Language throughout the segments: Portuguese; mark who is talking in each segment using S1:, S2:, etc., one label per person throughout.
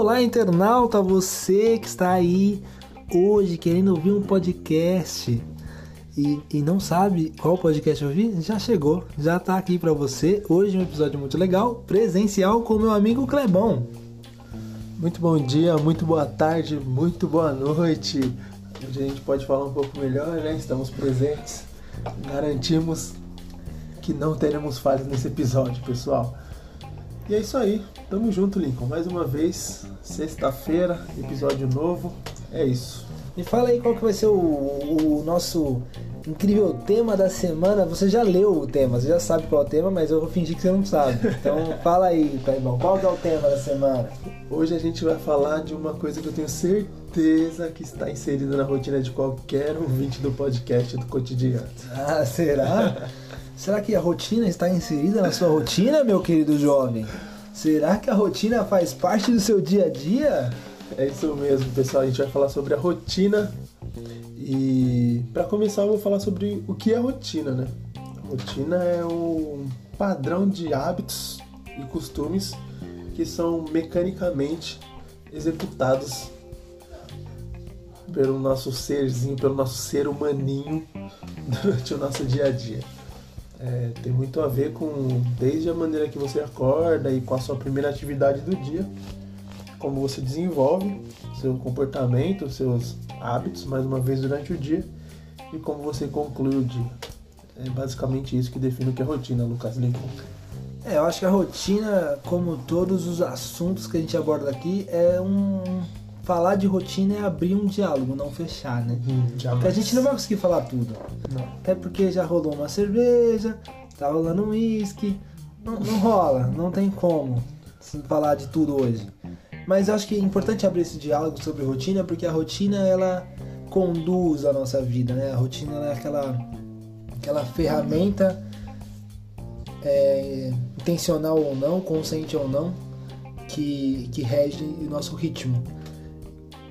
S1: Olá, internauta, você que está aí hoje querendo ouvir um podcast e, e não sabe qual podcast ouvir, já chegou, já está aqui para você. Hoje um episódio muito legal, presencial com meu amigo Clebão.
S2: Muito bom dia, muito boa tarde, muito boa noite. Hoje a gente pode falar um pouco melhor, né? Estamos presentes, garantimos que não teremos falhas nesse episódio, pessoal. E é isso aí, tamo junto, Lincoln. Mais uma vez, sexta-feira, episódio novo. É isso.
S1: Me fala aí qual que vai ser o, o nosso incrível tema da semana. Você já leu o tema, você já sabe qual é o tema, mas eu vou fingir que você não sabe. Então fala aí, Caibão, qual que é o tema da semana?
S2: Hoje a gente vai falar de uma coisa que eu tenho certeza que está inserida na rotina de qualquer ouvinte do podcast do cotidiano.
S1: Ah, será? Será que a rotina está inserida na sua rotina, meu querido jovem? Será que a rotina faz parte do seu dia a dia?
S2: É isso mesmo, pessoal. A gente vai falar sobre a rotina. E para começar, eu vou falar sobre o que é rotina, né? A rotina é um padrão de hábitos e costumes que são mecanicamente executados pelo nosso serzinho, pelo nosso ser humaninho durante o nosso dia a dia. É, tem muito a ver com desde a maneira que você acorda e com a sua primeira atividade do dia, como você desenvolve seu comportamento, seus hábitos, mais uma vez durante o dia, e como você conclui o dia. É basicamente isso que define o que é rotina, Lucas Lincoln.
S1: É, eu acho que a rotina, como todos os assuntos que a gente aborda aqui, é um. Falar de rotina é abrir um diálogo, não fechar, né?
S2: Hum,
S1: Porque a gente não vai conseguir falar tudo.
S2: Não.
S1: Até porque já rolou uma cerveja, tá rolando um uísque. Não, não rola, não tem como falar de tudo hoje. Mas eu acho que é importante abrir esse diálogo sobre rotina, porque a rotina ela conduz a nossa vida, né? A rotina é aquela, aquela ferramenta é, intencional ou não, consciente ou não, que, que rege o nosso ritmo.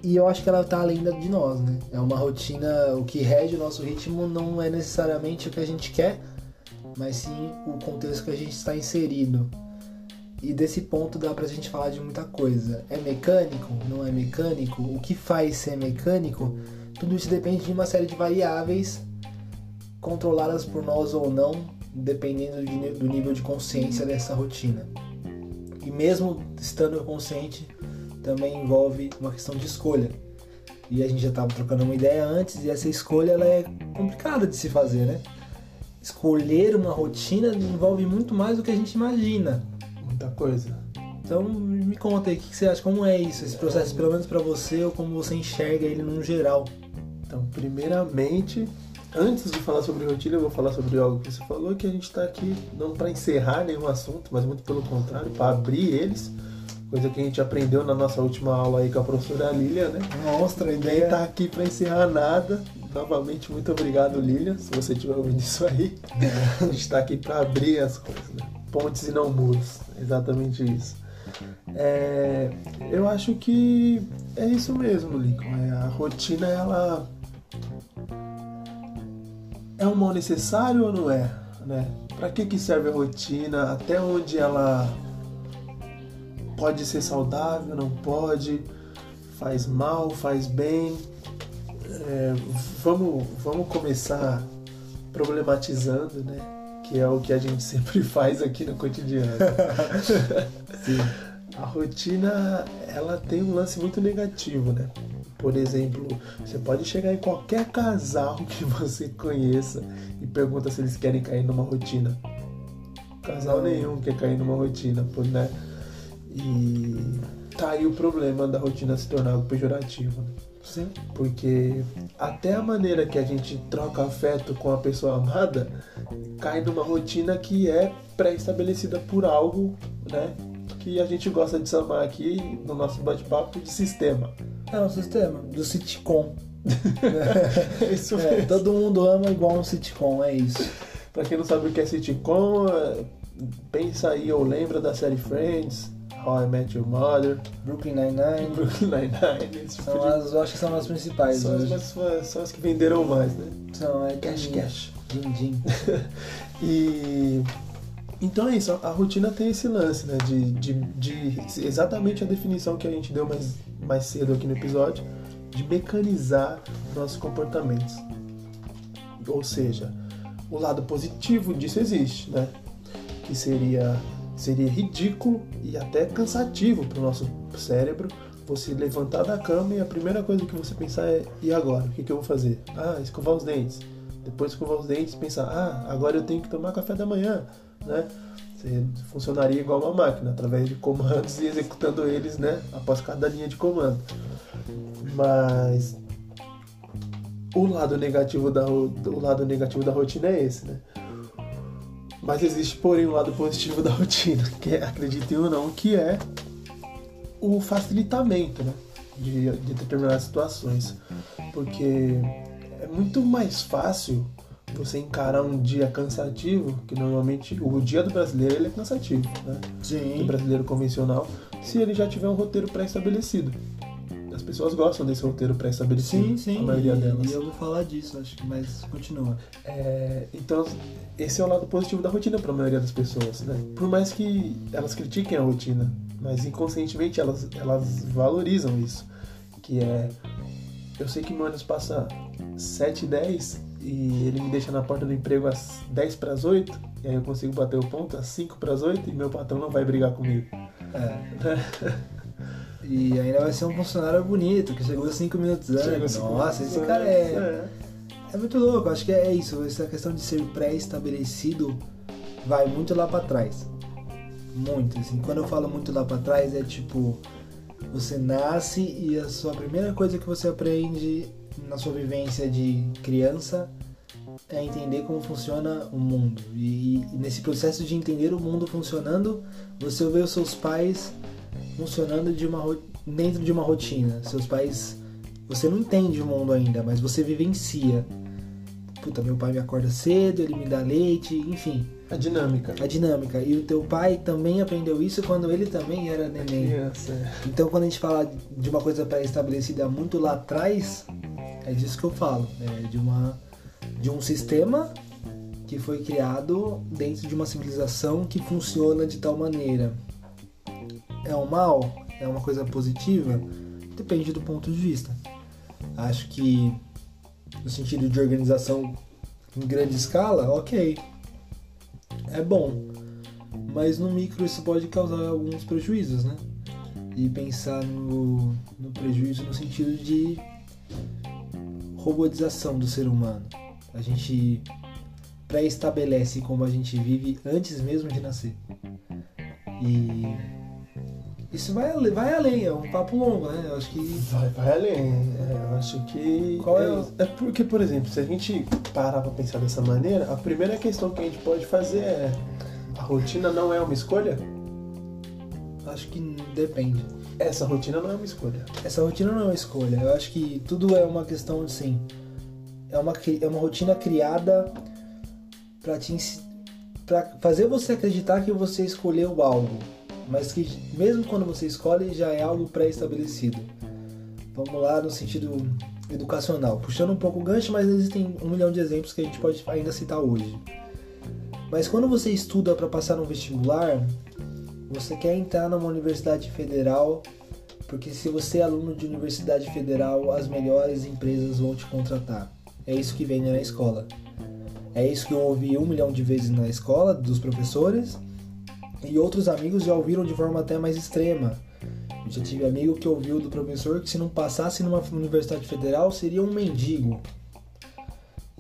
S1: E eu acho que ela está além de nós, né? É uma rotina, o que rege o nosso ritmo não é necessariamente o que a gente quer, mas sim o contexto que a gente está inserido. E desse ponto dá pra gente falar de muita coisa. É mecânico? Não é mecânico? O que faz ser mecânico? Tudo isso depende de uma série de variáveis controladas por nós ou não, dependendo do nível de consciência dessa rotina. E mesmo estando consciente, também envolve uma questão de escolha. E a gente já estava trocando uma ideia antes, e essa escolha ela é complicada de se fazer, né? Escolher uma rotina envolve muito mais do que a gente imagina.
S2: Muita coisa.
S1: Então me conta aí, o que você acha? Como é isso, esse processo, pelo menos para você, ou como você enxerga ele num geral?
S2: Então, primeiramente, antes de falar sobre rotina, eu vou falar sobre algo que você falou, que a gente está aqui não para encerrar nenhum assunto, mas muito pelo contrário, para abrir eles. Coisa que a gente aprendeu na nossa última aula aí com a professora Lilian, né?
S1: Mostra a
S2: Ninguém
S1: ideia.
S2: tá aqui para encerrar nada. Novamente, muito obrigado, Lilian, se você estiver ouvindo isso aí. A gente está aqui para abrir as coisas, né? Pontes e não muros. Exatamente isso. É, eu acho que é isso mesmo, Lincoln. É, a rotina, ela é um mal necessário ou não é? Né? Para que, que serve a rotina? Até onde ela pode ser saudável, não pode? Faz mal, faz bem? É, vamos, vamos começar problematizando, né? Que é o que a gente sempre faz aqui no cotidiano. A rotina, ela tem um lance muito negativo, né? Por exemplo, você pode chegar em qualquer casal que você conheça e pergunta se eles querem cair numa rotina. Casal nenhum quer cair numa rotina, né? E tá aí o problema da rotina se tornar algo pejorativo, né?
S1: Sim.
S2: Porque até a maneira que a gente troca afeto com a pessoa amada cai numa rotina que é pré-estabelecida por algo, né? Que a gente gosta de chamar aqui no nosso bate-papo de sistema.
S1: É um sistema do sitcom.
S2: É isso
S1: É,
S2: mesmo.
S1: todo mundo ama igual um sitcom, é isso.
S2: Pra quem não sabe o que é sitcom, é, pensa aí ou lembra da série Friends, How I Met Your Mother,
S1: Brooklyn Nine-Nine.
S2: Brooklyn Nine-Nine. esse tipo
S1: São
S2: de-
S1: as, eu acho que são as principais
S2: São as, mais- são as que venderam mais, né?
S1: São, é
S2: Cash Cash.
S1: Din Din.
S2: E Então é isso, a rotina tem esse lance, né? De, de, de exatamente a definição que a gente deu mais, mais cedo aqui no episódio, de mecanizar nossos comportamentos. Ou seja, o lado positivo disso existe, né? Que seria, seria ridículo e até cansativo para o nosso cérebro você levantar da cama e a primeira coisa que você pensar é: e agora? O que, que eu vou fazer? Ah, escovar os dentes. Depois de escovar os dentes, pensar: ah, agora eu tenho que tomar café da manhã, né? Você funcionaria igual uma máquina, através de comandos e executando eles, né? Após cada linha de comando. Mas o lado negativo da, o lado negativo da rotina é esse, né? Mas existe, porém, um lado positivo da rotina, que é, acreditem ou não, que é o facilitamento né, de, de determinadas situações. Porque é muito mais fácil você encarar um dia cansativo, que normalmente o dia do brasileiro ele é cansativo, né?
S1: Sim.
S2: Do brasileiro convencional, se ele já tiver um roteiro pré-estabelecido. As pessoas gostam desse roteiro pré-estabelecido.
S1: Sim, sim.
S2: A maioria
S1: e,
S2: delas.
S1: E eu vou falar disso, acho que, mas continua.
S2: É, então, esse é o lado positivo da rotina para a maioria das pessoas, né? Por mais que elas critiquem a rotina, mas inconscientemente elas, elas valorizam isso. Que é. Eu sei que meu ônibus passa 7 e 10 e ele me deixa na porta do emprego às 10 para as 8, e aí eu consigo bater o ponto às 5 para as 8 e meu patrão não vai brigar comigo.
S1: É. e ainda vai ser um funcionário bonito, que chegou 5 minutos antes. Nossa, esse cara é.
S2: é.
S1: É muito louco, acho que é isso. Essa questão de ser pré-estabelecido vai muito lá pra trás. Muito, assim. Quando eu falo muito lá pra trás, é tipo. Você nasce e a sua primeira coisa que você aprende na sua vivência de criança é entender como funciona o mundo. E, e nesse processo de entender o mundo funcionando, você vê os seus pais funcionando de uma, ro- dentro de uma rotina. Seus pais. Você não entende o mundo ainda, mas você vivencia. Puta, meu pai me acorda cedo, ele me dá leite, enfim,
S2: A dinâmica.
S1: a dinâmica. E o teu pai também aprendeu isso quando ele também era neném.
S2: Criança. é.
S1: Então, quando a gente fala de uma coisa pré-estabelecida muito lá atrás, é disso que eu falo. É de, uma, de um sistema que foi criado dentro de uma civilização que funciona de tal maneira. É um mal? É uma coisa positiva? Depende do ponto de vista. Acho que no sentido de organização em grande escala, ok. É bom. Mas no micro isso pode causar alguns prejuízos, né? E pensar no, no prejuízo no sentido de robotização do ser humano. A gente pré-estabelece como a gente vive antes mesmo de nascer. E isso vai, vai além, é um papo longo, né? Eu acho que
S2: Vai, vai além. É, eu acho que.
S1: Qual
S2: é,
S1: é o-
S2: é porque, por exemplo, se a gente parar pra pensar dessa maneira, a primeira questão que a gente pode fazer é: a rotina não é uma escolha?
S1: acho que depende.
S2: Essa rotina não é uma escolha.
S1: Essa rotina não é uma escolha. Eu acho que tudo é uma questão assim. É uma, é uma rotina criada pra te pra fazer você acreditar que você escolheu algo, mas que mesmo quando você escolhe já é algo pré-estabelecido. Vamos lá no sentido educacional, puxando um pouco o gancho, mas existem um milhão de exemplos que a gente pode ainda citar hoje. Mas quando você estuda para passar no vestibular, você quer entrar numa universidade federal porque se você é aluno de universidade federal, as melhores empresas vão te contratar. É isso que vem na escola. É isso que eu ouvi um milhão de vezes na escola, dos professores, e outros amigos já ouviram de forma até mais extrema. Eu já tive amigo que ouviu do professor que se não passasse numa universidade federal seria um mendigo.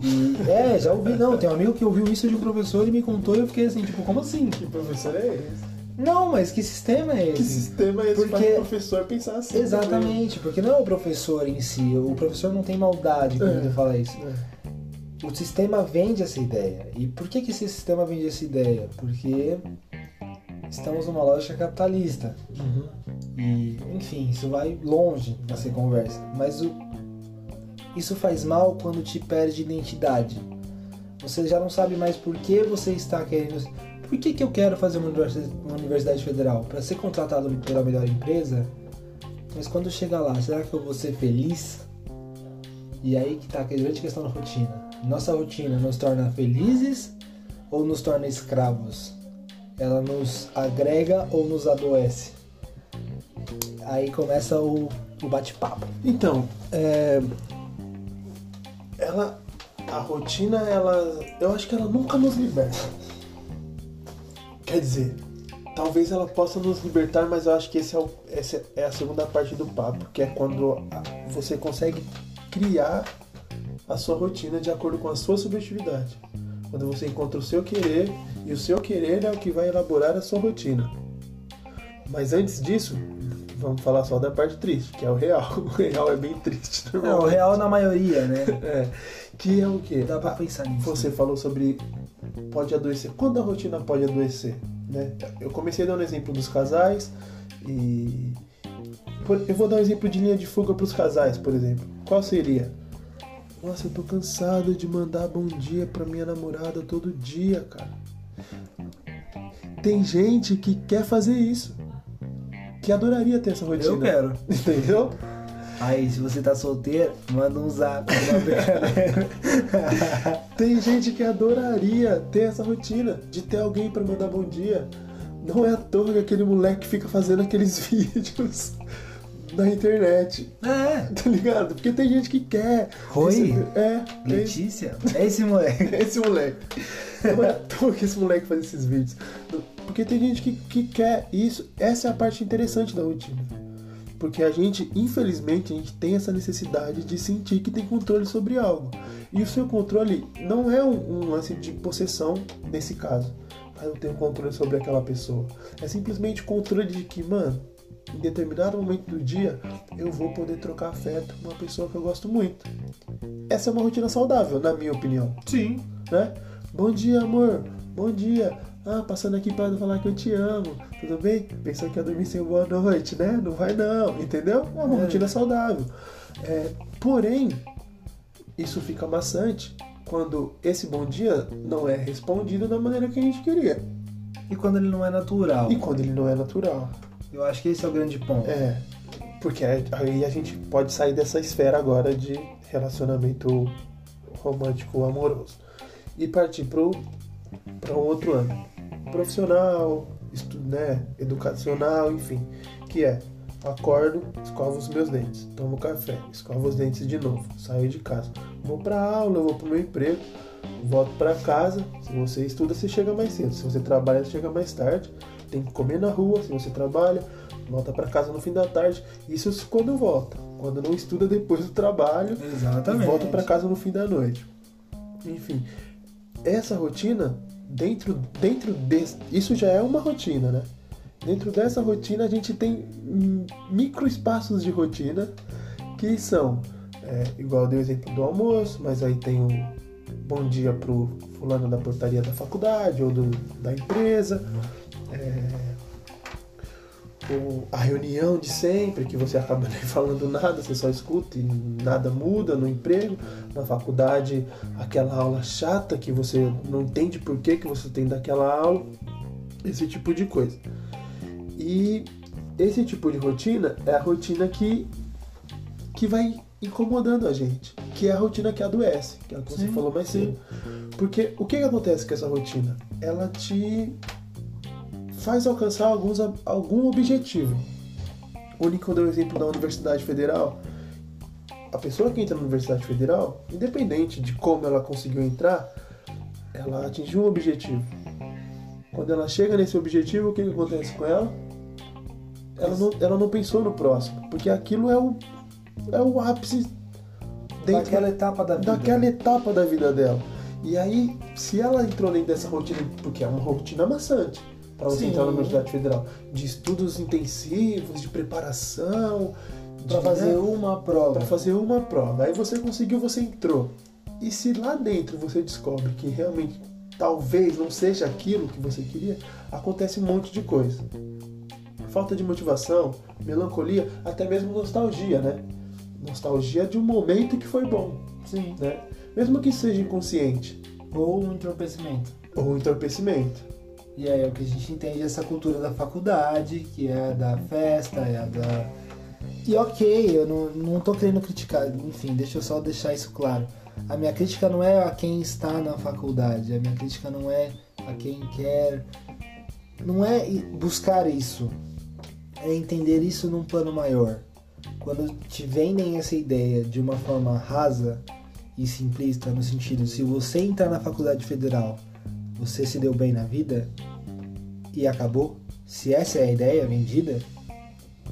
S1: E, é, já ouvi, não. Tem um amigo que ouviu isso de um professor e me contou e eu fiquei assim, tipo, como assim?
S2: Que professor é esse?
S1: Não, mas que sistema é
S2: Que
S1: esse?
S2: sistema é esse
S1: Porque-
S2: para o professor pensar assim?
S1: Exatamente, porque não é o professor em si, o professor não tem maldade quando
S2: É.
S1: fala isso.
S2: também?
S1: O sistema vende essa ideia. E por que, que esse sistema vende essa ideia? Porque estamos numa lógica capitalista.
S2: Uhum.
S1: E, enfim, isso vai longe nessa conversa. Mas o- isso faz mal quando te perde identidade. Você já não sabe mais por que você está querendo. Por que, que eu quero fazer uma universidade, uma universidade federal? Para ser contratado pela melhor empresa? Mas quando chegar lá, será que eu vou ser feliz? E aí que tá a grande questão da rotina. Nossa rotina nos torna felizes ou nos torna escravos? Ela nos agrega ou nos adoece? Aí começa o, o bate-papo.
S2: Então, é, ela, a rotina, ela, eu acho que ela nunca nos liberta. Quer dizer, talvez ela possa nos libertar, mas eu acho que esse é o, essa é a segunda parte do papo, que é quando você consegue criar a sua rotina de acordo com a sua subjetividade. Quando você encontra o seu querer e o seu querer é o que vai elaborar a sua rotina. Mas antes disso, vamos falar só da parte triste, que é o real. O real é bem triste.
S1: É, o real na maioria, né?
S2: É. Que é o quê?
S1: Dá pra pensar nisso.
S2: Você
S1: né?
S2: falou sobre pode adoecer. Quando a rotina pode adoecer? Né? Eu comecei dando exemplo dos casais e. Eu vou dar um exemplo de linha de fuga para os casais, por exemplo. Qual seria? Nossa, eu tô cansado de mandar bom dia pra minha namorada todo dia, cara. Tem gente que quer fazer isso. Que adoraria ter essa rotina.
S1: Eu quero.
S2: Entendeu?
S1: Aí, se você tá solteiro, manda um zap.
S2: Tem gente que adoraria ter essa rotina de ter alguém pra mandar bom dia. Não é à toa que aquele moleque fica fazendo aqueles vídeos na internet.
S1: é.
S2: Tá ligado? Porque tem gente que quer.
S1: Oi?
S2: Esse- é, é
S1: Letícia? É esse moleque.
S2: esse moleque. Não é à toa que esse moleque faz esses vídeos. Porque tem gente que, que quer isso. Essa é a parte interessante da rotina. Porque a gente, infelizmente, a gente tem essa necessidade de sentir que tem controle sobre algo. E o seu controle não é um, um lance de possessão nesse caso. Ah, eu tenho controle sobre aquela pessoa. É simplesmente controle de que, mano, em determinado momento do dia, eu vou poder trocar afeto com uma pessoa que eu gosto muito. Essa é uma rotina saudável, na minha opinião
S1: Sim.
S2: né? Bom dia, amor. Bom dia. Ah, passando aqui para falar que eu te amo. Tudo bem? Pensou que ia dormir sem boa noite, né? Não vai não, entendeu? É uma
S1: É.
S2: rotina saudável. É, porém, isso fica maçante quando esse bom dia não é respondido da maneira que a gente queria.
S1: E quando ele não é natural?
S2: E quando ele não é natural.
S1: Eu acho que esse é o grande ponto.
S2: É, porque aí a gente pode sair dessa esfera agora de relacionamento romântico amoroso e partir para um outro âmbito profissional, estu, né, educacional, enfim, que é acordo, escovo os meus dentes, tomo café, escovo os dentes de novo, saio de casa, vou para aula, vou pro meu emprego, volto para casa. Se você estuda, você chega mais cedo. Se você trabalha, você chega mais tarde. Tem que comer na rua, se você trabalha, volta para casa no fim da tarde. Isso quando volta. Quando não estuda depois do trabalho,
S1: Exatamente.
S2: e volta para casa no fim da noite. Enfim, essa rotina dentro dentro desse, isso já é uma rotina, né? Dentro dessa rotina a gente tem micro espaços de rotina que são é, igual eu dei o exemplo do almoço, mas aí tem um bom dia pro fulano da portaria da faculdade ou do, da empresa. É, o- a reunião de sempre, que você acaba nem falando nada, você só escuta e nada muda no emprego. Na faculdade, aquela aula chata que você não entende por que, que você tem daquela aula. Esse tipo de coisa. E esse tipo de rotina é a rotina que, que vai incomodando a gente. Que é a rotina que adoece, que é o que você falou mais cedo. Porque o que, que acontece com essa rotina? Ela te faz alcançar alguns, algum objetivo. O Lincoln deu o exemplo da Universidade Federal. A pessoa que entra na Universidade Federal, independente de como ela conseguiu entrar, ela atingiu um objetivo. Quando ela chega nesse objetivo, o que, que acontece com ela? Ela não, ela não pensou no próximo, porque aquilo é o, é o ápice dentro
S1: Daquela etapa da vida.
S2: daquela etapa da vida dela. E aí, se ela entrou dentro dessa rotina, porque é uma rotina maçante para você
S1: Sim.
S2: entrar na Universidade Federal, de estudos intensivos, de preparação,
S1: Pra
S2: de,
S1: fazer
S2: né,
S1: uma prova.
S2: pra fazer uma prova. Aí você conseguiu, você entrou. E se lá dentro você descobre que realmente talvez não seja aquilo que você queria, acontece um monte de coisa. Falta de motivação, melancolia, até mesmo nostalgia, né? Nostalgia de um momento que foi bom,
S1: Sim.
S2: né? Mesmo que seja inconsciente
S1: Ou um entorpecimento.
S2: ou um entorpecimento.
S1: E aí é o que a gente entende essa cultura da faculdade, que é a da festa, é a da. E ok, eu não, não tô querendo criticar, enfim, deixa eu só deixar isso claro. A minha crítica não é a quem está na faculdade, a minha crítica não é a quem quer não é buscar isso, é entender isso num plano maior. Quando te vendem essa ideia de uma forma rasa e simplista, no sentido, se você entrar na faculdade federal, você se deu bem na vida e acabou, se essa é a ideia vendida,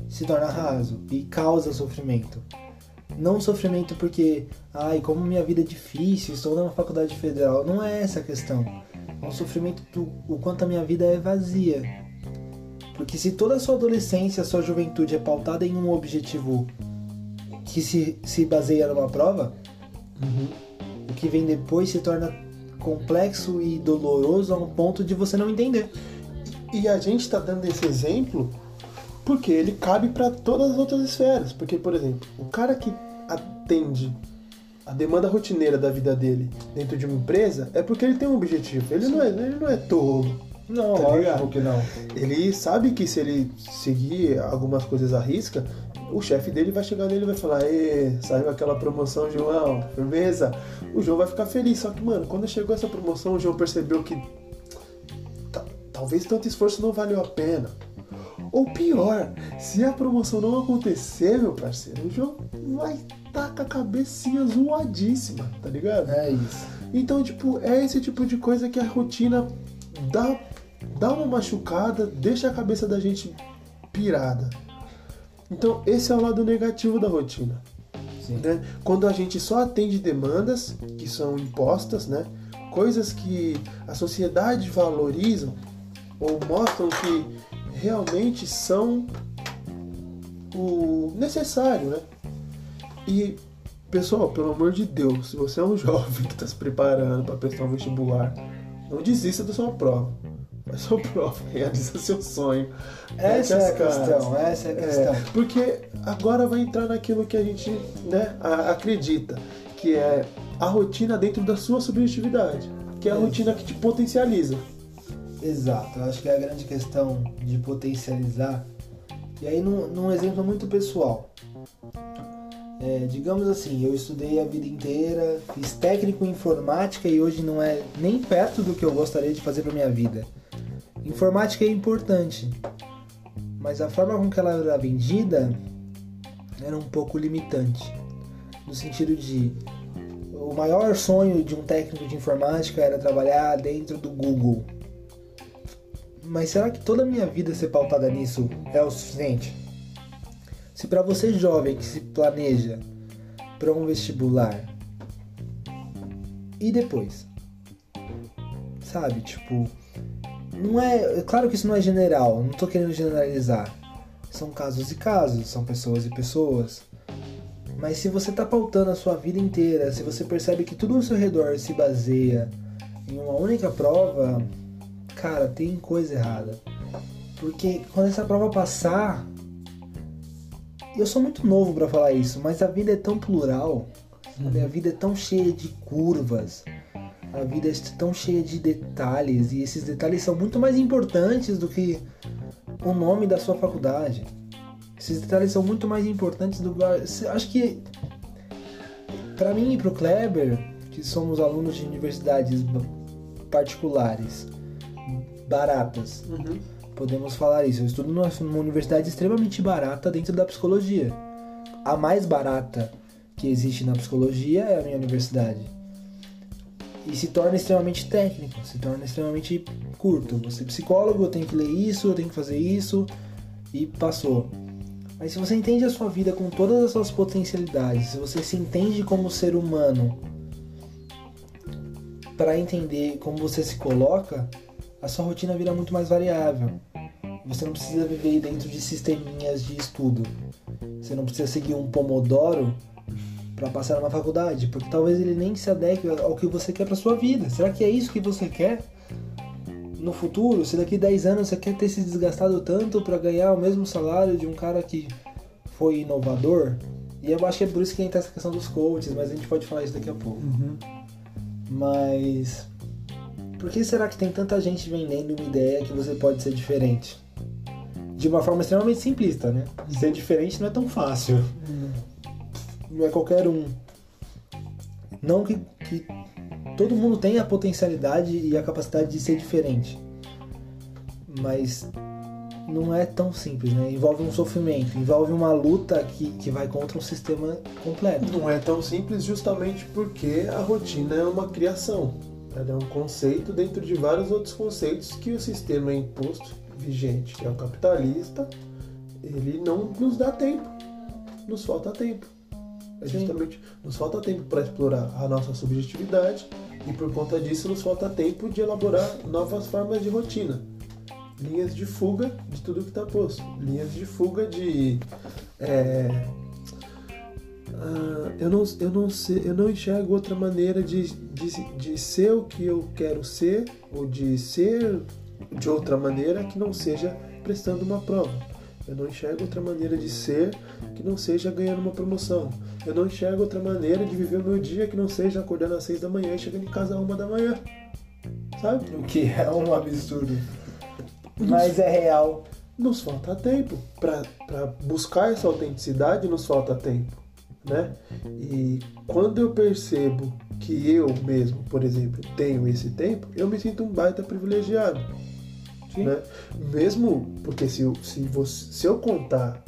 S1: se torna raso e causa sofrimento. Não sofrimento porque, ai, como minha vida é difícil, estou na faculdade federal. Não é essa a questão. É um sofrimento do o quanto a minha vida é vazia. Porque se toda a sua adolescência, a sua juventude é pautada em um objetivo que se, se baseia numa prova, uhum. o que vem depois se torna complexo e doloroso a um ponto de você não entender.
S2: E a gente está dando esse exemplo porque ele cabe para todas as outras esferas. Porque, por exemplo, o cara que atende a demanda rotineira da vida dele dentro de uma empresa é porque ele tem um objetivo. Ele, não é, ele não é tolo.
S1: Não, tá lógico que não.
S2: Ele sabe que se ele seguir algumas coisas à risca, o chefe dele vai chegar nele e vai falar: Ê, saiu aquela promoção, João, firmeza. O João vai ficar feliz. Só que, mano, quando chegou essa promoção, o João percebeu que talvez tanto esforço não valeu a pena. Ou pior, se a promoção não acontecer, meu parceiro, o João vai estar tá com a cabecinha zoadíssima, tá ligado?
S1: É isso.
S2: Então, tipo, é esse tipo de coisa que a rotina dá, dá uma machucada, deixa a cabeça da gente pirada. Então, esse é o lado negativo da rotina. Né? Quando a gente só atende demandas que são impostas, né? coisas que a sociedade valoriza ou mostram que realmente são o necessário, né? E pessoal, pelo amor de Deus, se você é um jovem que está se preparando para prestar um vestibular, não desista da sua prova. Faz sua prova, realiza seu sonho.
S1: Essa é a questão, essa é a questão. É,
S2: porque agora vai entrar naquilo que a gente né, acredita, que é a rotina dentro da sua subjetividade, que é a rotina que te potencializa.
S1: Exato, eu acho que é a grande questão de potencializar. E aí, num, num exemplo muito pessoal, é, digamos assim, eu estudei a vida inteira, fiz técnico em informática e hoje não é nem perto do que eu gostaria de fazer para minha vida. Informática é importante, mas a forma com que ela era vendida era um pouco limitante, no sentido de o maior sonho de um técnico de informática era trabalhar dentro do Google mas será que toda a minha vida ser pautada nisso é o suficiente? Se para você jovem que se planeja para um vestibular e depois, sabe, tipo, não é, é, claro que isso não é general, não tô querendo generalizar. São casos e casos, são pessoas e pessoas. Mas se você tá pautando a sua vida inteira, se você percebe que tudo ao seu redor se baseia em uma única prova, cara, tem coisa errada. Porque quando essa prova passar, eu sou muito novo para falar isso, mas a vida é tão plural, sabe? a vida é tão cheia de curvas, a vida é tão cheia de detalhes e esses detalhes são muito mais importantes do que o nome da sua faculdade. Esses detalhes são muito mais importantes do que acho que para mim e para o Kleber, que somos alunos de universidades particulares, baratas. Uhum. Podemos falar isso. Eu estudo numa, numa universidade extremamente barata dentro da psicologia. A mais barata que existe na psicologia é a minha universidade. E se torna extremamente técnico, se torna extremamente curto. Você é psicólogo, eu tenho que ler isso, eu tenho que fazer isso e passou. Mas se você entende a sua vida com todas as suas potencialidades, se você se entende como ser humano para entender como você se coloca, a sua rotina vira muito mais variável. Você não precisa viver dentro de sisteminhas de estudo. Você não precisa seguir um pomodoro para passar numa faculdade, porque talvez ele nem se adeque ao que você quer para sua vida. Será que é isso que você quer? No futuro, se daqui 10 anos você quer ter se desgastado tanto para ganhar o mesmo salário de um cara que foi inovador, e eu acho que é por isso que entra essa questão dos coaches, mas a gente pode falar isso daqui a pouco. Uhum. Mas por que será que tem tanta gente vendendo uma ideia que você pode ser diferente? De uma forma extremamente simplista, né? Ser diferente não é tão fácil. Não é qualquer um. Não que, que todo mundo tenha a potencialidade e a capacidade de ser diferente. mas não é tão simples, né? Envolve um sofrimento, envolve uma luta que, que vai contra um sistema completo.
S2: Não é tão simples justamente porque a rotina é uma criação. Ela é um conceito dentro de vários outros conceitos que o sistema imposto vigente, que é o capitalista, ele não nos dá tempo. Nos falta tempo. É justamente, nos falta tempo para explorar a nossa subjetividade e por conta disso nos falta tempo de elaborar novas formas de rotina. Linhas de fuga de tudo que está posto, linhas de fuga de é, uh, eu não eu não sei, eu não enxergo outra maneira de, de, de ser o que eu quero ser ou de ser de outra maneira que não seja prestando uma prova. Eu não enxergo outra maneira de ser que não seja ganhando uma promoção. Eu não enxergo outra maneira de viver o meu dia que não seja acordando às seis da manhã e chegando em casa às uma da manhã. Sabe?
S1: O que é um absurdo mas é real.
S2: Nos falta tempo. Para buscar essa autenticidade, nos falta tempo. Né? E quando eu percebo que eu mesmo, por exemplo, tenho esse tempo, eu me sinto um baita privilegiado. Né? Mesmo porque se, eu, se, você, se eu contar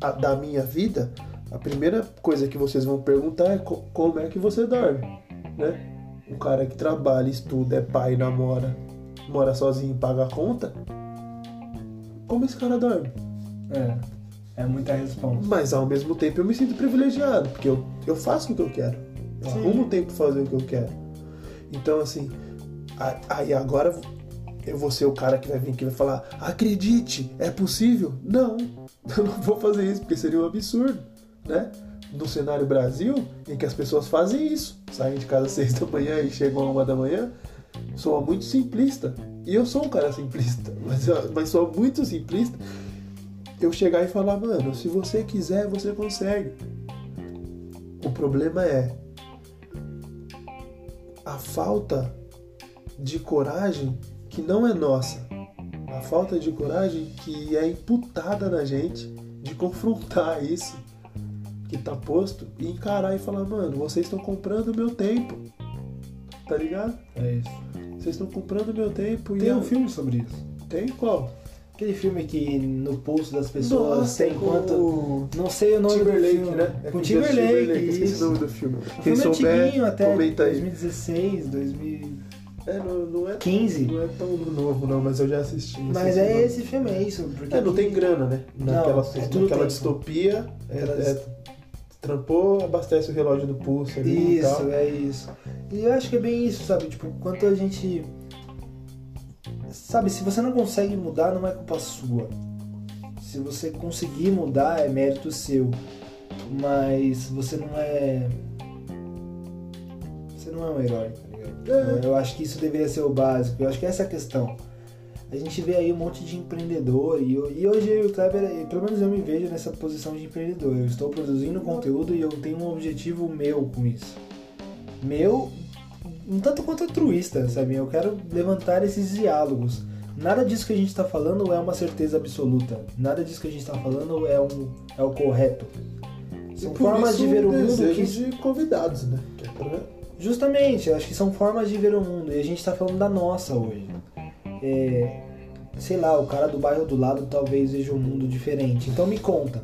S2: a, da minha vida, a primeira coisa que vocês vão perguntar é co, como é que você dorme. Né? Um cara que trabalha, estuda, é pai, namora, mora sozinho e paga a conta, como esse cara dorme?
S1: É. É muita resposta.
S2: Mas ao mesmo tempo eu me sinto privilegiado, porque eu, eu faço o que eu quero. Eu Sim. arrumo tempo pra fazer o que eu quero. Então, assim, aí agora eu vou ser o cara que vai vir aqui e vai falar: acredite, é possível? Não, eu não vou fazer isso, porque seria um absurdo, né? No cenário Brasil, em que as pessoas fazem isso, saem de casa às seis da manhã e chegam a uma da manhã, soa muito simplista. E eu sou um cara simplista, mas, mas sou muito simplista. Eu chegar e falar, mano, se você quiser, você consegue. O problema é a falta de coragem que não é nossa. A falta de coragem que é imputada na gente de confrontar isso que tá posto e encarar e falar, mano, vocês estão comprando meu tempo. Tá ligado?
S1: É isso.
S2: Vocês estão comprando meu tempo.
S1: Tem um filme sobre isso.
S2: Tem qual?
S1: Aquele filme que no pulso das pessoas
S2: Nossa,
S1: tem quanto. Não sei o nome
S2: Timberlake,
S1: do filme.
S2: né?
S1: É com Timberlake, Timberlake
S2: esqueci o nome do filme.
S1: O
S2: Quem
S1: filme é
S2: souber,
S1: até
S2: comenta aí.
S1: 2016, 2000.
S2: É, não, não é
S1: 15.
S2: Não é tão novo, não, mas eu já assisti.
S1: Mas é esse filme, é isso. Porque
S2: É, não tem grana, né? Naquela,
S1: Não, é
S2: naquela distopia, é, é, trampou, abastece o relógio do pulso ali e
S1: Isso,
S2: tal.
S1: é isso. E eu acho que é bem isso, sabe? Tipo, quanto a gente. Sabe, se você não consegue mudar, não é culpa sua. Se você conseguir mudar, é mérito seu. Mas você não é. Você não é um herói. Eu acho que isso deveria ser o básico. Eu acho que essa é a questão. A gente vê aí um monte de empreendedor e, eu- e hoje o Kleber, eh, pelo menos eu me vejo nessa posição de empreendedor. Eu estou produzindo conteúdo e eu tenho um objetivo meu com isso. Meu, um tanto quanto altruísta, sabe? Eu quero levantar esses diálogos. Nada disso que a gente está falando é uma certeza absoluta. Nada disso que a gente está falando é, um, é o correto. São formas de ver o mundo que
S2: de convidados, né? Que é pra-
S1: Justamente, eu acho que são formas de ver o mundo e a gente tá falando da nossa hoje. É, sei lá, o cara do bairro do lado talvez veja um mundo diferente. Então me conta.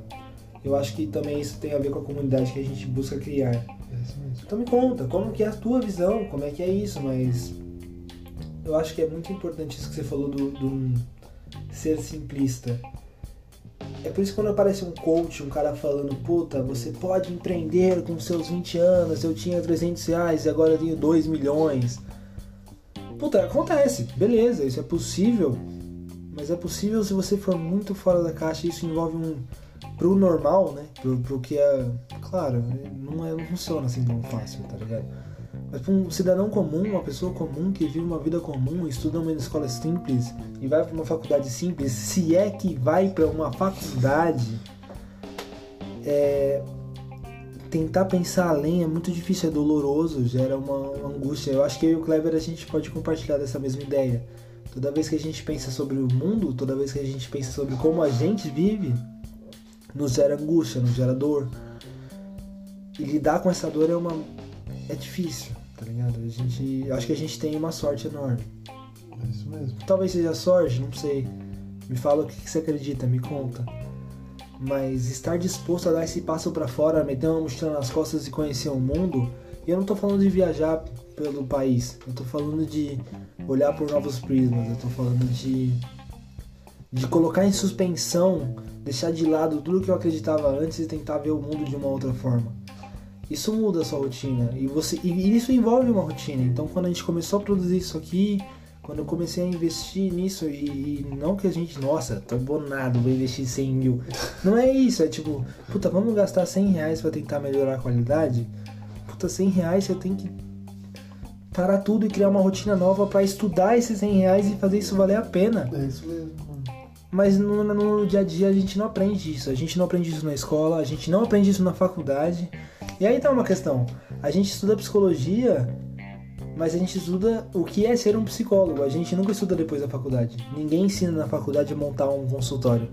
S1: Eu acho que também isso tem a ver com a comunidade que a gente busca criar.
S2: É.
S1: Então me conta, como que é a tua visão, como é que é isso, mas eu acho que é muito importante isso que você falou do, do ser simplista. É por isso que quando aparece um coach, um cara falando, puta, você pode empreender com seus 20 anos, eu tinha 300 reais e agora eu tenho 2 milhões. Puta, acontece, beleza, isso é possível, mas é possível se você for muito fora da caixa, isso envolve um... Pro normal, né? Pro, pro que é... Claro, não, é, não funciona assim tão fácil, tá ligado? Mas para um cidadão comum, uma pessoa comum que vive uma vida comum, estuda uma escola simples e vai para uma faculdade simples, se é que vai para uma faculdade, é, tentar pensar além é muito difícil, é doloroso, gera uma, angústia. Eu acho que eu e o Kleber a gente pode compartilhar dessa mesma ideia. Toda vez que a gente pensa sobre o mundo, toda vez que a gente pensa sobre como a gente vive, nos gera angústia, nos gera dor. E lidar com essa dor é uma é difícil, tá ligado? A gente, acho que a gente tem uma sorte enorme.
S2: É isso mesmo.
S1: Talvez seja sorte, não sei. Me fala o que que você acredita, me conta. Mas estar disposto a dar esse passo pra fora, meter uma mochila nas costas e conhecer o mundo. E eu não tô falando de viajar pelo país. Eu tô falando de olhar por novos prismas. Eu tô falando de de colocar em suspensão, deixar de lado tudo que eu acreditava antes e tentar ver o mundo de uma outra forma. Isso muda a sua rotina e você e isso envolve uma rotina. Então, quando a gente começou a produzir isso aqui, quando eu comecei a investir nisso e, e não que a gente, nossa, tô bonado, vou investir 100 mil. Não é isso, é tipo, puta, vamos gastar 100 reais pra tentar melhorar a qualidade? Puta, 100 reais você tem que parar tudo e criar uma rotina nova pra estudar esses 100 reais e fazer isso valer a pena.
S2: É isso mesmo.
S1: Mas no, no- no dia a dia a gente não aprende isso. A gente não aprende isso na escola, a gente não aprende isso na faculdade. E aí tá uma questão. A gente estuda psicologia, mas a gente estuda o que é ser um psicólogo. A gente nunca estuda depois da faculdade. Ninguém ensina na faculdade a montar um consultório.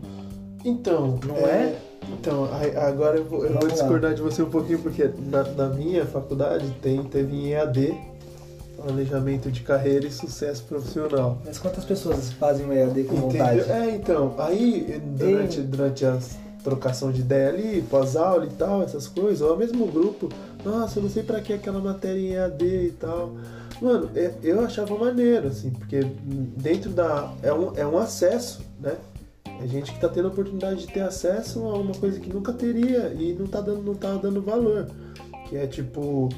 S2: Então,
S1: Não é?
S2: Então, aí- agora eu vou, eu vou discordar de você um pouquinho, porque na, na minha faculdade tem, teve em EAD, Planejamento de Carreira e Sucesso Profissional.
S1: Mas quantas pessoas fazem o EAD com vontade?
S2: Entendeu? É, então, aí durante, durante a trocação de ideia ali, pós-aula e tal, essas coisas, ou mesmo grupo, nossa, eu não sei pra que aquela matéria em EAD e tal. Mano, é- eu achava maneiro, assim, porque dentro da. É um, é um acesso, né? É gente que tá tendo a oportunidade de ter acesso a uma coisa que nunca teria e não tá dando, não tá dando valor. Que é tipo,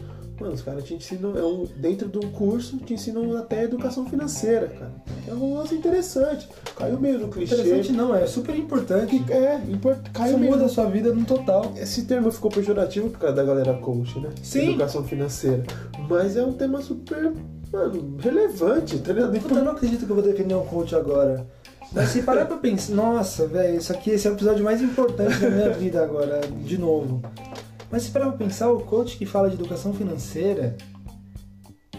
S2: mano, os caras te ensinam, é um, dentro de um curso, te ensinam até educação financeira, cara. É um lance interessante. Caiu meio no clichê.
S1: Interessante não, é super importante.
S2: É, import... caiu
S1: Isso
S2: meio
S1: muda a sua vida no total.
S2: Esse termo ficou pejorativo por causa da galera coach, né?
S1: Sim.
S2: Educação financeira. Mas é um tema super, mano, relevante, tá ligado?
S1: Puta, eu não acredito que eu vou defender um coach agora. Mas se parar pra pensar, nossa, velho, isso aqui esse é o episódio mais importante da minha vida agora, de novo. Mas se parar pra pensar, o coach que fala de educação financeira,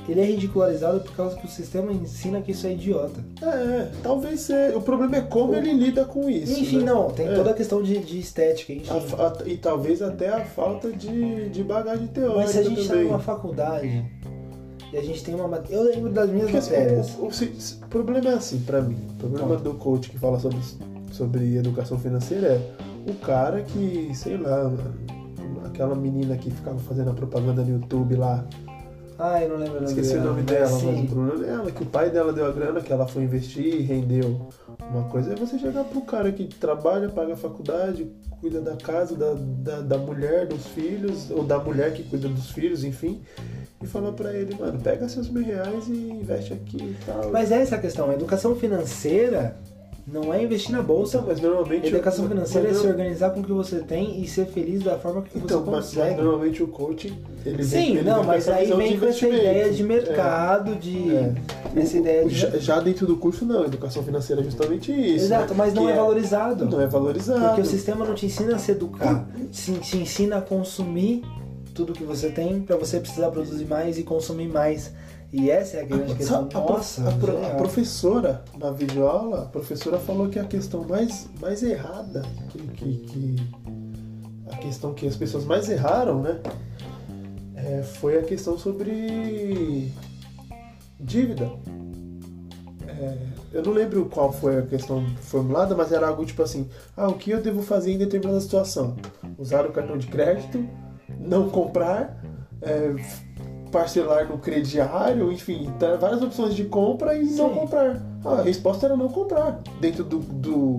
S1: ele é ridicularizado por causa que o sistema ensina que isso é idiota.
S2: É, talvez seja. O problema é como ele lida com isso.
S1: Enfim,
S2: né?
S1: não, tem
S2: É.
S1: toda a questão de, de estética, enfim.
S2: A- a- e talvez até a falta de, de bagagem teórica
S1: Mas se a gente tá
S2: também.
S1: numa faculdade e a gente tem uma matéria. Eu lembro das minhas
S2: Porque, assim,
S1: matérias.
S2: o, o- o problema é assim, pra mim. O problema
S1: Tá.
S2: do coach que fala sobre, sobre educação financeira é o cara que, sei lá, aquela menina que ficava fazendo a propaganda no YouTube lá.
S1: Ah, eu não lembro o nome
S2: Esqueci o
S1: dela,
S2: nome
S1: mas
S2: dela, mas
S1: sim.
S2: o problema é ela, que o pai dela deu a grana, que ela foi investir e rendeu uma coisa. É você chegar pro cara que trabalha, paga a faculdade, cuida da casa, da, da, da mulher, dos filhos, ou da mulher que cuida dos filhos, enfim, e falar pra ele, mano, pega seus mil reais e investe aqui e tal.
S1: Mas é essa a questão, a educação financeira não é investir na bolsa.
S2: Então, mas normalmente.
S1: Educação financeira é se organizar com o que você tem e ser feliz da forma que
S2: Então,
S1: você
S2: mas
S1: consegue.
S2: normalmente o coach. Ele
S1: Sim,
S2: vem, ele
S1: não,
S2: vem
S1: mas aí vem com essa ideia de mercado, de.
S2: É.
S1: Essa ideia de.
S2: Já, já dentro do curso, não. Educação financeira é justamente isso.
S1: Exato,
S2: né?
S1: mas não
S2: Que
S1: é, valorizado.
S2: Não é valorizado.
S1: Porque o sistema não te ensina a se educar, te, te ensina a consumir tudo que você tem pra você precisar produzir mais e consumir mais. E essa é a grande questão.
S2: A,
S1: Nossa,
S2: a pro- a professora, na videoaula, a professora falou que a questão mais, mais errada, que, que, que- a questão que as pessoas mais erraram, né? é, foi a questão sobre dívida. É, eu não lembro qual foi a questão formulada, mas era algo tipo assim: ah, o que eu devo fazer em determinada situação? Usar o cartão de crédito, não comprar, é, parcelar no crediário, enfim, tá, várias opções de compra e não
S1: Sim.
S2: comprar. Ah, a resposta era não comprar, dentro do, do,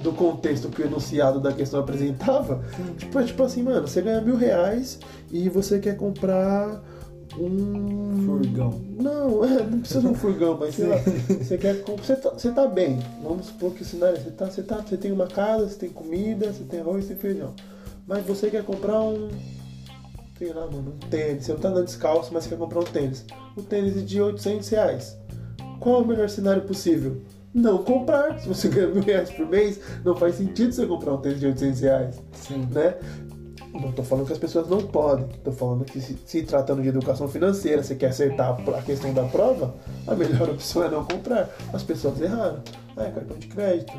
S2: do contexto que o enunciado da questão apresentava.
S1: Sim.
S2: Tipo, é tipo assim, mano, você ganha mil reais e você quer comprar um.
S1: Furgão.
S2: Não, é, não precisa de um furgão, mas sei lá, você quer você tá, você tá bem. Vamos supor que o cenário você tá, você tá, você tem uma casa, você tem comida, você tem arroz, você tem feijão. Mas você quer comprar um sei lá, mano, um tênis. Você não tá andando descalço, mas você quer comprar um tênis. Um tênis de 800 reais. Qual é o melhor cenário possível? Não comprar. Se você ganha mil reais por mês, não faz sentido você comprar um tênis de 800 reais
S1: Sim.
S2: né? Não tô falando que as pessoas não podem. Tô falando que se, se tratando de educação financeira, você quer acertar a questão da prova, a melhor opção é não comprar. As pessoas erraram. Ah, é cartão de crédito.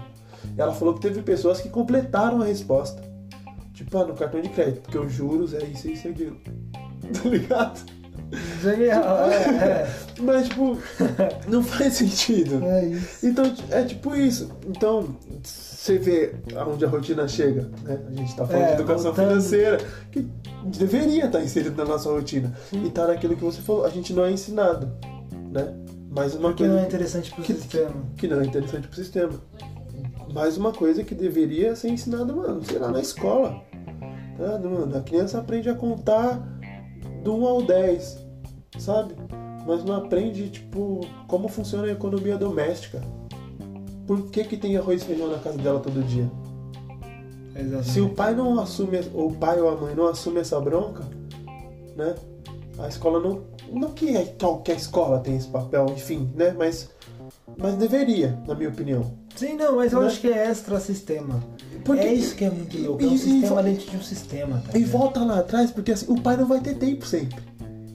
S2: E ela falou que teve pessoas que completaram a resposta. Tipo, ah, no cartão de crédito, porque os juros é isso, isso e aquilo. Tá ligado?
S1: Genial, é, é.
S2: Mas, tipo, não faz sentido.
S1: É isso.
S2: Então, é tipo isso. Então, você vê aonde a rotina chega, né? A gente tá falando
S1: É,
S2: de educação
S1: voltando.
S2: financeira, que deveria estar inserido na nossa rotina. E tá naquilo que você falou, a gente não é ensinado, né? Mais uma
S1: Porque
S2: coisa
S1: não é interessante pro
S2: que,
S1: sistema.
S2: que não é interessante pro sistema. Mais uma coisa que deveria ser ensinada, mano, sei lá, na escola. Tá? Mano, a criança aprende a contar do 1 ao 10, sabe? Mas não aprende, tipo, como funciona a economia doméstica. Por que, que tem arroz e feijão na casa dela todo dia?
S1: Exatamente.
S2: Se o pai não assume, ou o pai ou a mãe não assume essa bronca, né? A escola não. Não que é- qualquer escola tem esse papel, enfim, né? Mas, mas deveria, na minha opinião.
S1: Sim, não, mas eu
S2: Né?
S1: acho que é extra-sistema.
S2: Porque-
S1: É isso que é muito louco. É
S2: E-
S1: um
S2: e-
S1: sistema
S2: e-
S1: dentro de um sistema, tá
S2: E
S1: ligado?
S2: volta lá atrás, porque assim, o pai não vai ter tempo sempre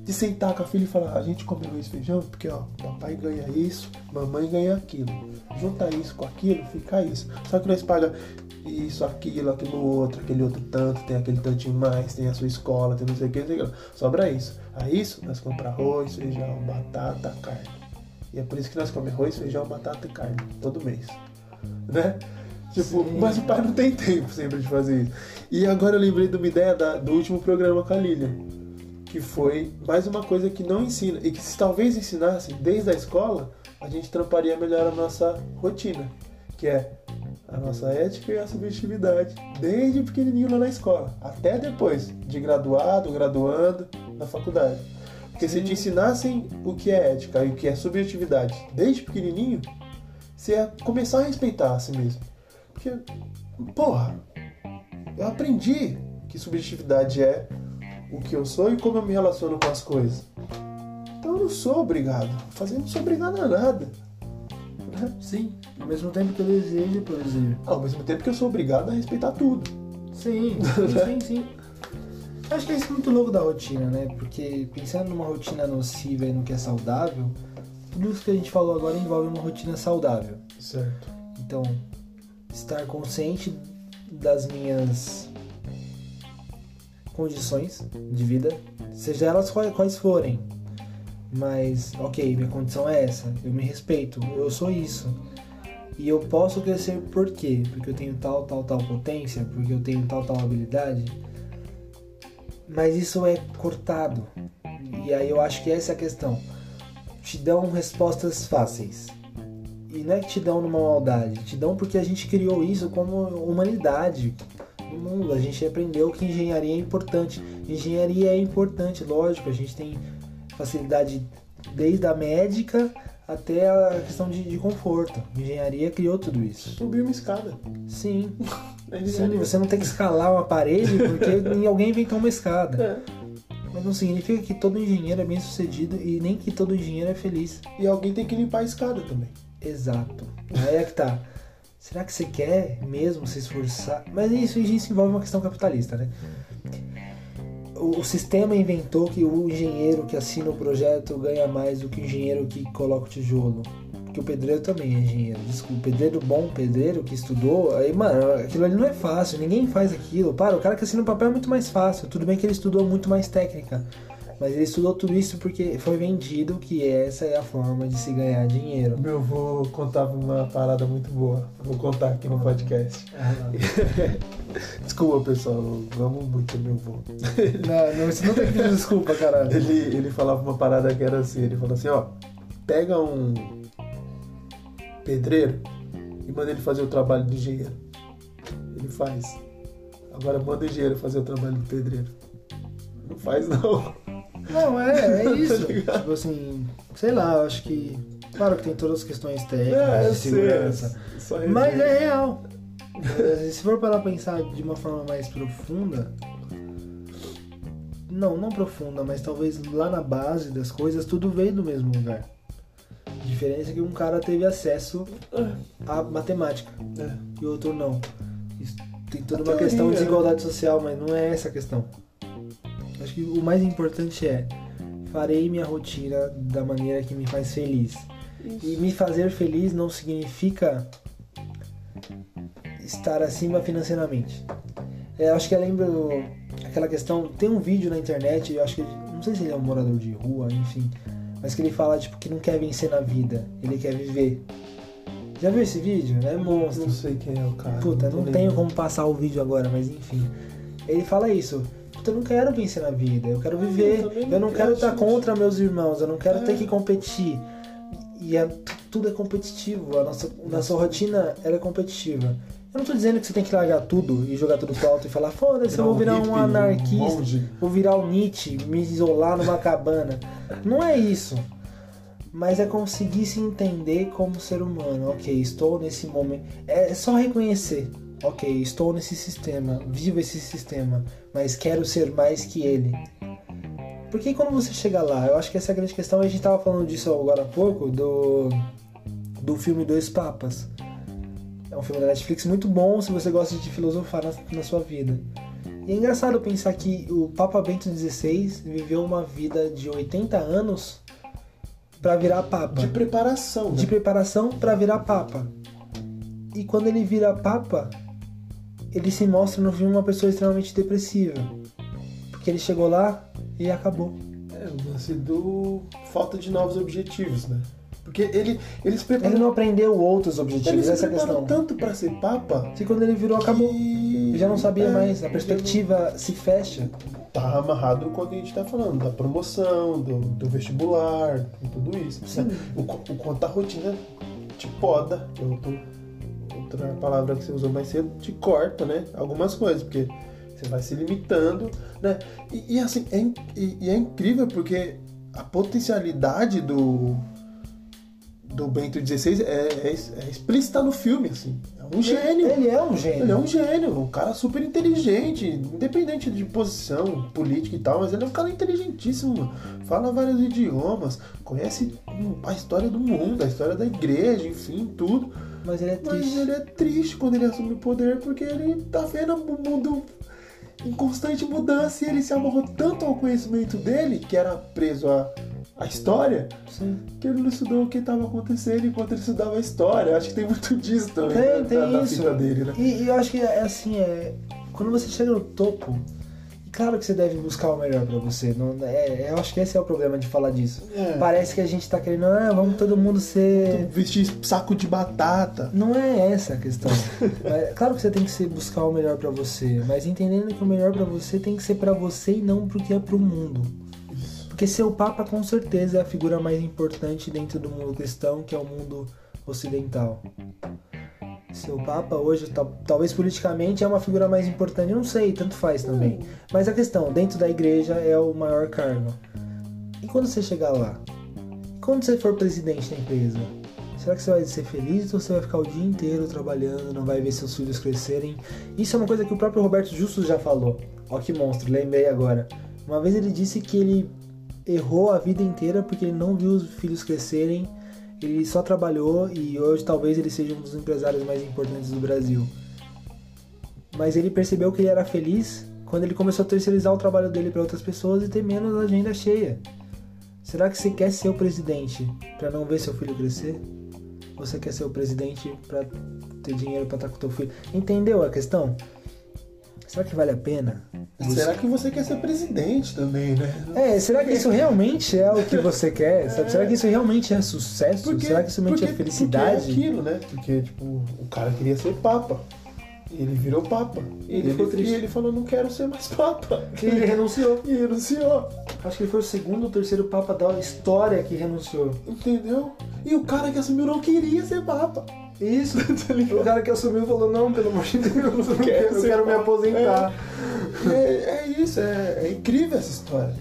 S2: de sentar com a filha e falar: a gente come arroz e feijão porque, ó, papai ganha isso, mamãe ganha aquilo. Junta isso com aquilo, fica isso. Só que nós paga isso, aquilo, aquilo outro, aquele outro tanto, tem aquele tantinho mais, tem a sua escola, tem não sei o que, não sei o que. Sobra isso. A isso, nós compramos arroz, feijão, batata, carne. E é por isso que nós comemos arroz, feijão, batata e carne todo mês. Né? Tipo,
S1: Sim.
S2: mas o pai não tem tempo sempre de fazer isso. E agora eu lembrei de uma ideia da- do último programa com a Lilian. Que foi mais uma coisa que não ensina. E que se talvez ensinasse desde a escola, a gente tramparia melhor a nossa rotina. Que é a nossa ética e a subjetividade. Desde pequenininho lá na escola. Até depois, de graduado, graduando, na faculdade. Porque se te ensinassem o que é ética e o que é subjetividade desde pequenininho, você ia começar a respeitar a si mesmo. Porque, porra, eu aprendi que subjetividade é o que eu sou e como eu me relaciono com as coisas. Então eu não sou obrigado. Fazer não sou obrigado a nada. Né?
S1: Sim, ao mesmo tempo que eu desejo produzir.
S2: Ao mesmo tempo que eu sou obrigado a respeitar tudo.
S1: Sim, sim, sim, sim. Acho que é isso muito louco da rotina, né? Porque pensando numa rotina nociva e no que é saudável, tudo isso que a gente falou agora envolve uma rotina saudável.
S2: Certo.
S1: Então, estar consciente das minhas condições de vida, seja elas quais, forem. Mas, ok, minha condição é essa, eu me respeito, eu sou isso. E eu posso crescer por quê? Porque eu tenho tal, tal, tal potência, porque eu tenho tal, tal habilidade. Mas isso é cortado. E aí eu acho que essa é a questão. Te dão respostas fáceis. E não é que te dão numa maldade, te dão porque a gente criou isso como humanidade no mundo. A gente aprendeu que engenharia é importante. Engenharia é importante, lógico, a gente tem facilidade desde a médica até a questão de, de conforto. Engenharia criou tudo isso.
S2: Subir uma escada.
S1: Sim,
S2: É
S1: sim, você não tem que escalar uma parede porque alguém inventou uma escada.
S2: É.
S1: Mas não significa que todo engenheiro é bem sucedido e nem que todo engenheiro é feliz.
S2: E alguém tem que limpar a escada também.
S1: Exato. Aí é que tá. Será que você quer mesmo se esforçar? Mas isso, isso envolve uma questão capitalista, né? O, o sistema inventou que o engenheiro que assina o projeto ganha mais do que o engenheiro que coloca o tijolo. Porque o pedreiro também é engenheiro. Desculpa, o pedreiro bom, pedreiro que estudou, aí, mano, aquilo ali não é fácil, ninguém faz aquilo. Para, o cara que assina o papel é muito mais fácil. Tudo bem que ele estudou muito mais técnica. Mas ele estudou tudo isso porque foi vendido que essa é a forma de se ganhar dinheiro.
S2: Meu avô contava uma parada muito boa. Vou contar aqui no podcast. Desculpa, pessoal. Eu amo muito meu avô.
S1: Não, não, você não tem que pedir desculpa, caralho.
S2: Ele, ele falava uma parada que era assim, ele falou assim, ó, pega um pedreiro e manda ele fazer o trabalho do engenheiro. Ele faz. Agora manda o engenheiro fazer o trabalho do pedreiro. Não faz não.
S1: Não, é, é isso.
S2: Tá
S1: tipo assim, sei lá, eu acho que. Claro que tem todas as questões técnicas,
S2: É,
S1: de
S2: sei,
S1: segurança.
S2: só
S1: Mas é real. Eh, Se for parar pra pensar de uma forma mais profunda. Não, não profunda, mas talvez lá na base das coisas tudo veio do mesmo lugar. A diferença é que um cara teve acesso à matemática
S2: É.
S1: e o outro não. Isso tem toda
S2: A
S1: uma questão de
S2: teoria,
S1: desigualdade social, mas não é essa a questão. Acho que o mais importante é farei minha rotina da maneira que me faz feliz. E me fazer feliz não significa estar acima financeiramente. É, acho que eu lembro aquela questão. Tem um vídeo na internet, eu acho que. Não sei se ele é um morador de rua, enfim. Mas que ele fala, tipo, que não quer vencer na vida, ele quer viver. Já viu esse vídeo? É monstro.
S2: Não sei quem é o cara.
S1: Puta, não
S2: lembrando.
S1: tenho como passar o vídeo agora, mas enfim. Ele fala isso. Puta, eu não quero vencer na vida, eu quero viver.
S2: eu também
S1: Eu
S2: não
S1: não quero estar contra meus irmãos, eu não quero
S2: É.
S1: ter que competir. E é- tu- tudo é competitivo, a nossa, nossa rotina ela é competitiva. Eu não tô dizendo que você tem que largar tudo e jogar tudo pro alto e falar, foda-se, eu vou virar um anarquista, vou virar o Nietzsche, me isolar numa cabana. Não é isso. Mas é conseguir se entender como ser humano. Ok, estou nesse momento. É só reconhecer. Ok, estou nesse sistema, vivo esse sistema, mas quero ser mais que ele. Porque quando você chega lá, eu acho que essa é a grande questão, a gente tava falando disso agora há pouco, do, do filme Dois Papas. É um filme da Netflix muito bom se você gosta de filosofar na, na sua vida. E é engraçado pensar que o Papa Bento XVI viveu uma vida de 80 anos para virar Papa
S2: De preparação, né?
S1: de preparação para virar papa. E quando ele vira papa, ele se mostra no filme uma pessoa extremamente depressiva. Porque ele chegou lá e acabou.
S2: É, o lance do falta de novos objetivos, né? Porque ele,
S1: Ele
S2: preparam,
S1: não aprendeu outros objetivos,
S2: eles se
S1: essa é a questão.
S2: tanto pra ser papa
S1: E quando ele virou, acabou.
S2: que
S1: Ele já não sabia
S2: É,
S1: mais, a perspectiva se fecha.
S2: tá amarrado com o que a gente tá falando, da promoção, do, do vestibular, tudo isso.
S1: Sim.
S2: né? O, o quanto a rotina te poda, que eu tô, outra palavra que você usou mais cedo, te corta, né? Algumas coisas, porque você vai se limitando, né? E, e, assim, é, e, e é incrível porque a potencialidade do do Bento XVI é, é, é explícita no filme, assim. É um gênio.
S1: Ele é um gênio.
S2: Ele é um gênio, um cara super inteligente, independente de posição política e tal, mas ele é um cara inteligentíssimo, fala vários idiomas, conhece a história do mundo, a história da igreja, enfim, tudo.
S1: Mas ele é
S2: Mas
S1: triste.
S2: ele é triste quando ele assume o poder porque ele tá vendo o mundo em constante mudança e ele se amarrou tanto ao conhecimento dele, que era preso à, à história,
S1: Sim.
S2: que ele não estudou o que estava acontecendo enquanto ele estudava a história. Acho que tem muito disso também
S1: Tem,
S2: né,
S1: tem
S2: da, da
S1: isso.
S2: dele, né?
S1: E, e eu acho que é assim, é. Quando você chega no topo, claro que você deve buscar o melhor pra você. Não, é, eu acho que esse é o problema de falar disso.
S2: É.
S1: Parece que a gente tá querendo, ah, vamos todo mundo ser.
S2: Vestir saco de batata.
S1: Não é essa a questão. É, claro que você tem que ser, buscar o melhor pra você, mas entendendo que o melhor pra você tem que ser pra você e não porque é pro mundo. Porque seu Papa com certeza é a figura mais importante dentro do mundo cristão, que é o mundo ocidental. Seu Papa hoje, tal- talvez politicamente, é uma figura mais importante, não sei, tanto faz também. Mas a questão, dentro da igreja é o maior cargo. E quando você chegar lá? Quando você for presidente da empresa? Será que você vai ser feliz ou você vai ficar o dia inteiro trabalhando, não vai ver seus filhos crescerem? Isso é uma coisa que o próprio Roberto Justus já falou. Ó que monstro, lembrei agora. Uma vez ele disse que ele errou a vida inteira porque ele não viu os filhos crescerem, ele só trabalhou e hoje talvez ele seja um dos empresários mais importantes do Brasil. Mas ele percebeu que ele era feliz quando ele começou a terceirizar o trabalho dele para outras pessoas e ter menos agenda cheia. Será que você quer ser o presidente para não ver seu filho crescer? Ou você quer ser o presidente para ter dinheiro para estar com teu filho? Entendeu a questão? Será que vale a pena?
S2: Será que você quer ser presidente também, né?
S1: É, será que isso realmente é o que você quer? sabe? Será que isso realmente é sucesso? será que isso realmente é
S2: porque
S1: felicidade?
S2: é aquilo, né? Porque, tipo, o cara queria ser papa. E ele virou papa.
S1: E ele ficou triste.
S2: E ele falou, não quero ser mais papa.
S1: Que ele renunciou.
S2: E renunciou.
S1: Acho que ele foi o segundo ou terceiro papa da história que renunciou.
S2: Entendeu? E o cara que assumiu não queria ser papa.
S1: Isso.
S2: Tá?
S1: O cara que assumiu falou, não, pelo amor de Deus, eu não quero, eu quero me
S2: papa."
S1: aposentar.
S2: É, é isso, é, é incrível essa história.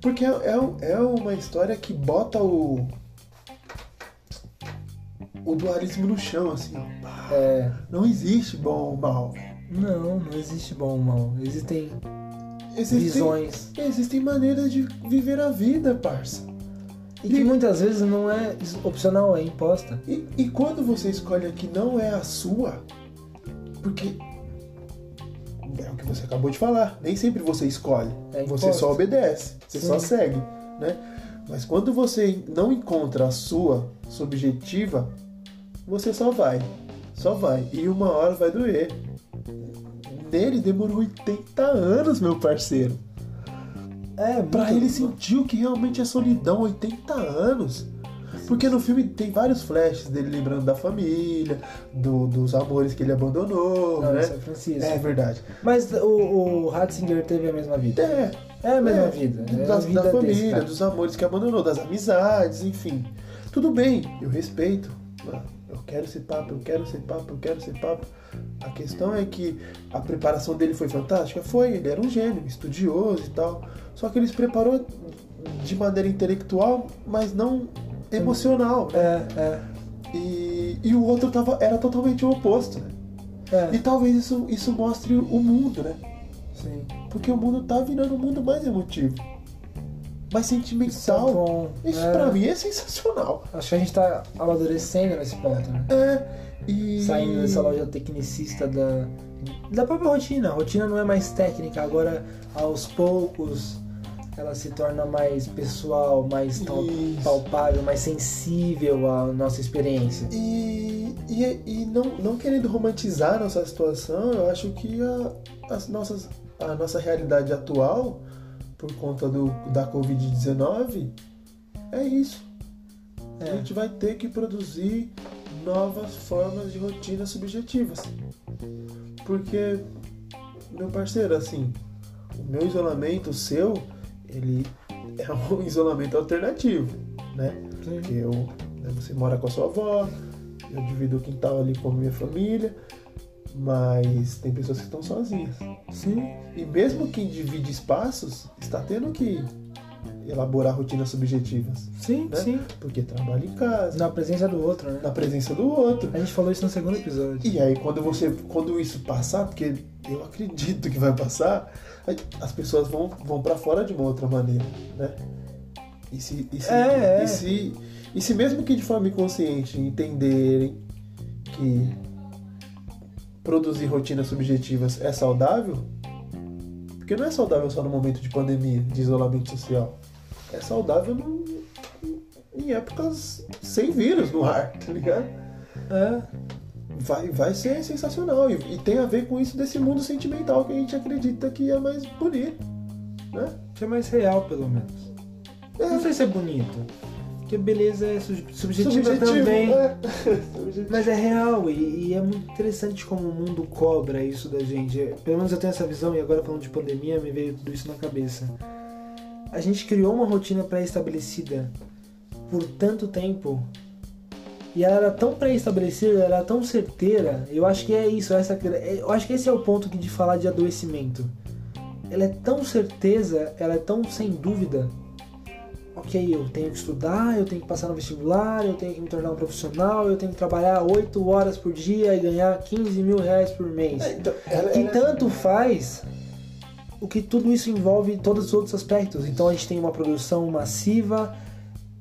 S2: Porque é, é, é uma história que bota o. O dualismo no chão, assim.
S1: É,
S2: Não existe bom ou mal.
S1: não, não existe bom ou mal. Existem
S2: Existem,
S1: visões.
S2: existem maneiras de viver a vida, parça.
S1: E que muitas vezes não é opcional, é imposta.
S2: E, e quando você escolhe a que não é a sua, porque é o que você acabou de falar, nem sempre você escolhe,
S1: É
S2: você só obedece, você
S1: Sim.
S2: só segue, né? Mas quando você não encontra a sua subjetiva, você só vai, só vai, e uma hora vai doer. Nele demorou 80 anos, meu parceiro.
S1: É,
S2: Pra ele sentir o que realmente é solidão, 80 anos. Porque no filme tem vários flashes dele lembrando da família, do- dos amores que ele abandonou,
S1: Não,
S2: né?
S1: esse é Francisco.
S2: É verdade.
S1: Mas o, o Ratzinger teve a mesma vida.
S2: É,
S1: É a mesma
S2: é,
S1: vida. É
S2: da,
S1: vida
S2: da
S1: desse
S2: família,
S1: cara.
S2: dos amores que abandonou, das amizades, enfim. Tudo bem, eu respeito. Eu quero ser papo, eu quero ser papo, eu quero ser papo. A questão é que a preparação dele foi fantástica? Foi, ele era um gênio, estudioso e tal. Só que ele se preparou de maneira intelectual, mas não emocional.
S1: É, é,
S2: E, e o outro tava, era totalmente o oposto, né?
S1: é.
S2: E talvez isso, isso mostre o mundo, né?
S1: Sim.
S2: Porque o mundo tá virando um mundo mais emotivo, mais
S1: Isso é
S2: sentimental.
S1: bom.
S2: Isso
S1: é.
S2: pra mim é sensacional.
S1: Acho que a gente tá amadurecendo nesse ponto, né?
S2: É. E.
S1: Saindo dessa loja tecnicista da, da própria rotina. A rotina não é mais técnica, agora aos poucos ela se torna mais pessoal, mais
S2: Isso.
S1: palpável, mais sensível à nossa experiência.
S2: E, e, e não, não querendo romantizar a nossa situação, eu acho que a, as nossas, a nossa realidade atual, por conta do, da Covid-19, é isso. A
S1: É.
S2: gente vai ter que produzir novas formas de rotinas subjetivas. Porque, meu parceiro, assim, o meu isolamento, o seu, ele é um isolamento alternativo, né? Porque eu, né, você mora com a sua avó, eu divido o quintal ali com a minha família, mas tem pessoas que estão sozinhas.
S1: Sim.
S2: E mesmo quem divide espaços está tendo que elaborar rotinas subjetivas,
S1: Sim,
S2: né?
S1: sim.
S2: Porque trabalha em casa,
S1: Na presença do outro, né?
S2: na presença do outro.
S1: A gente falou isso no segundo episódio.
S2: E aí quando você, quando isso passar, porque eu acredito que vai passar, as pessoas vão, vão para fora de uma outra maneira, né? E se, e se,
S1: É, é.
S2: E se, e se mesmo que de forma inconsciente entenderem que produzir rotinas subjetivas é saudável, porque não é saudável só no momento de pandemia, de isolamento social. É saudável no- em épocas sem vírus no ar, tá ligado?
S1: É.
S2: vai, vai ser sensacional. E, e tem a ver com isso desse mundo sentimental que a gente acredita que é mais bonito. Né?
S1: Que é mais real, pelo menos. Não sei se é bonito. Porque beleza é su- subjetiva também.
S2: é. Subjetivo.
S1: Mas é real e, e é muito interessante como o mundo cobra isso da gente. É, Pelo menos eu tenho essa visão e agora falando de pandemia me veio tudo isso na cabeça. A gente criou uma rotina pré-estabelecida por tanto tempo e ela era tão pré-estabelecida, ela era tão certeira. Eu acho que é isso, essa, eu acho que esse é o ponto de falar de adoecimento. Ela é tão certeza, ela é tão sem dúvida ok, eu tenho que estudar, eu tenho que passar no vestibular, eu tenho que me tornar um profissional, eu tenho que trabalhar 8 horas por dia e ganhar 15 mil reais por mês.
S2: É, então, ela-
S1: Que
S2: ela-
S1: tanto faz o que tudo isso envolve todos os outros aspectos. Então a gente tem uma produção massiva,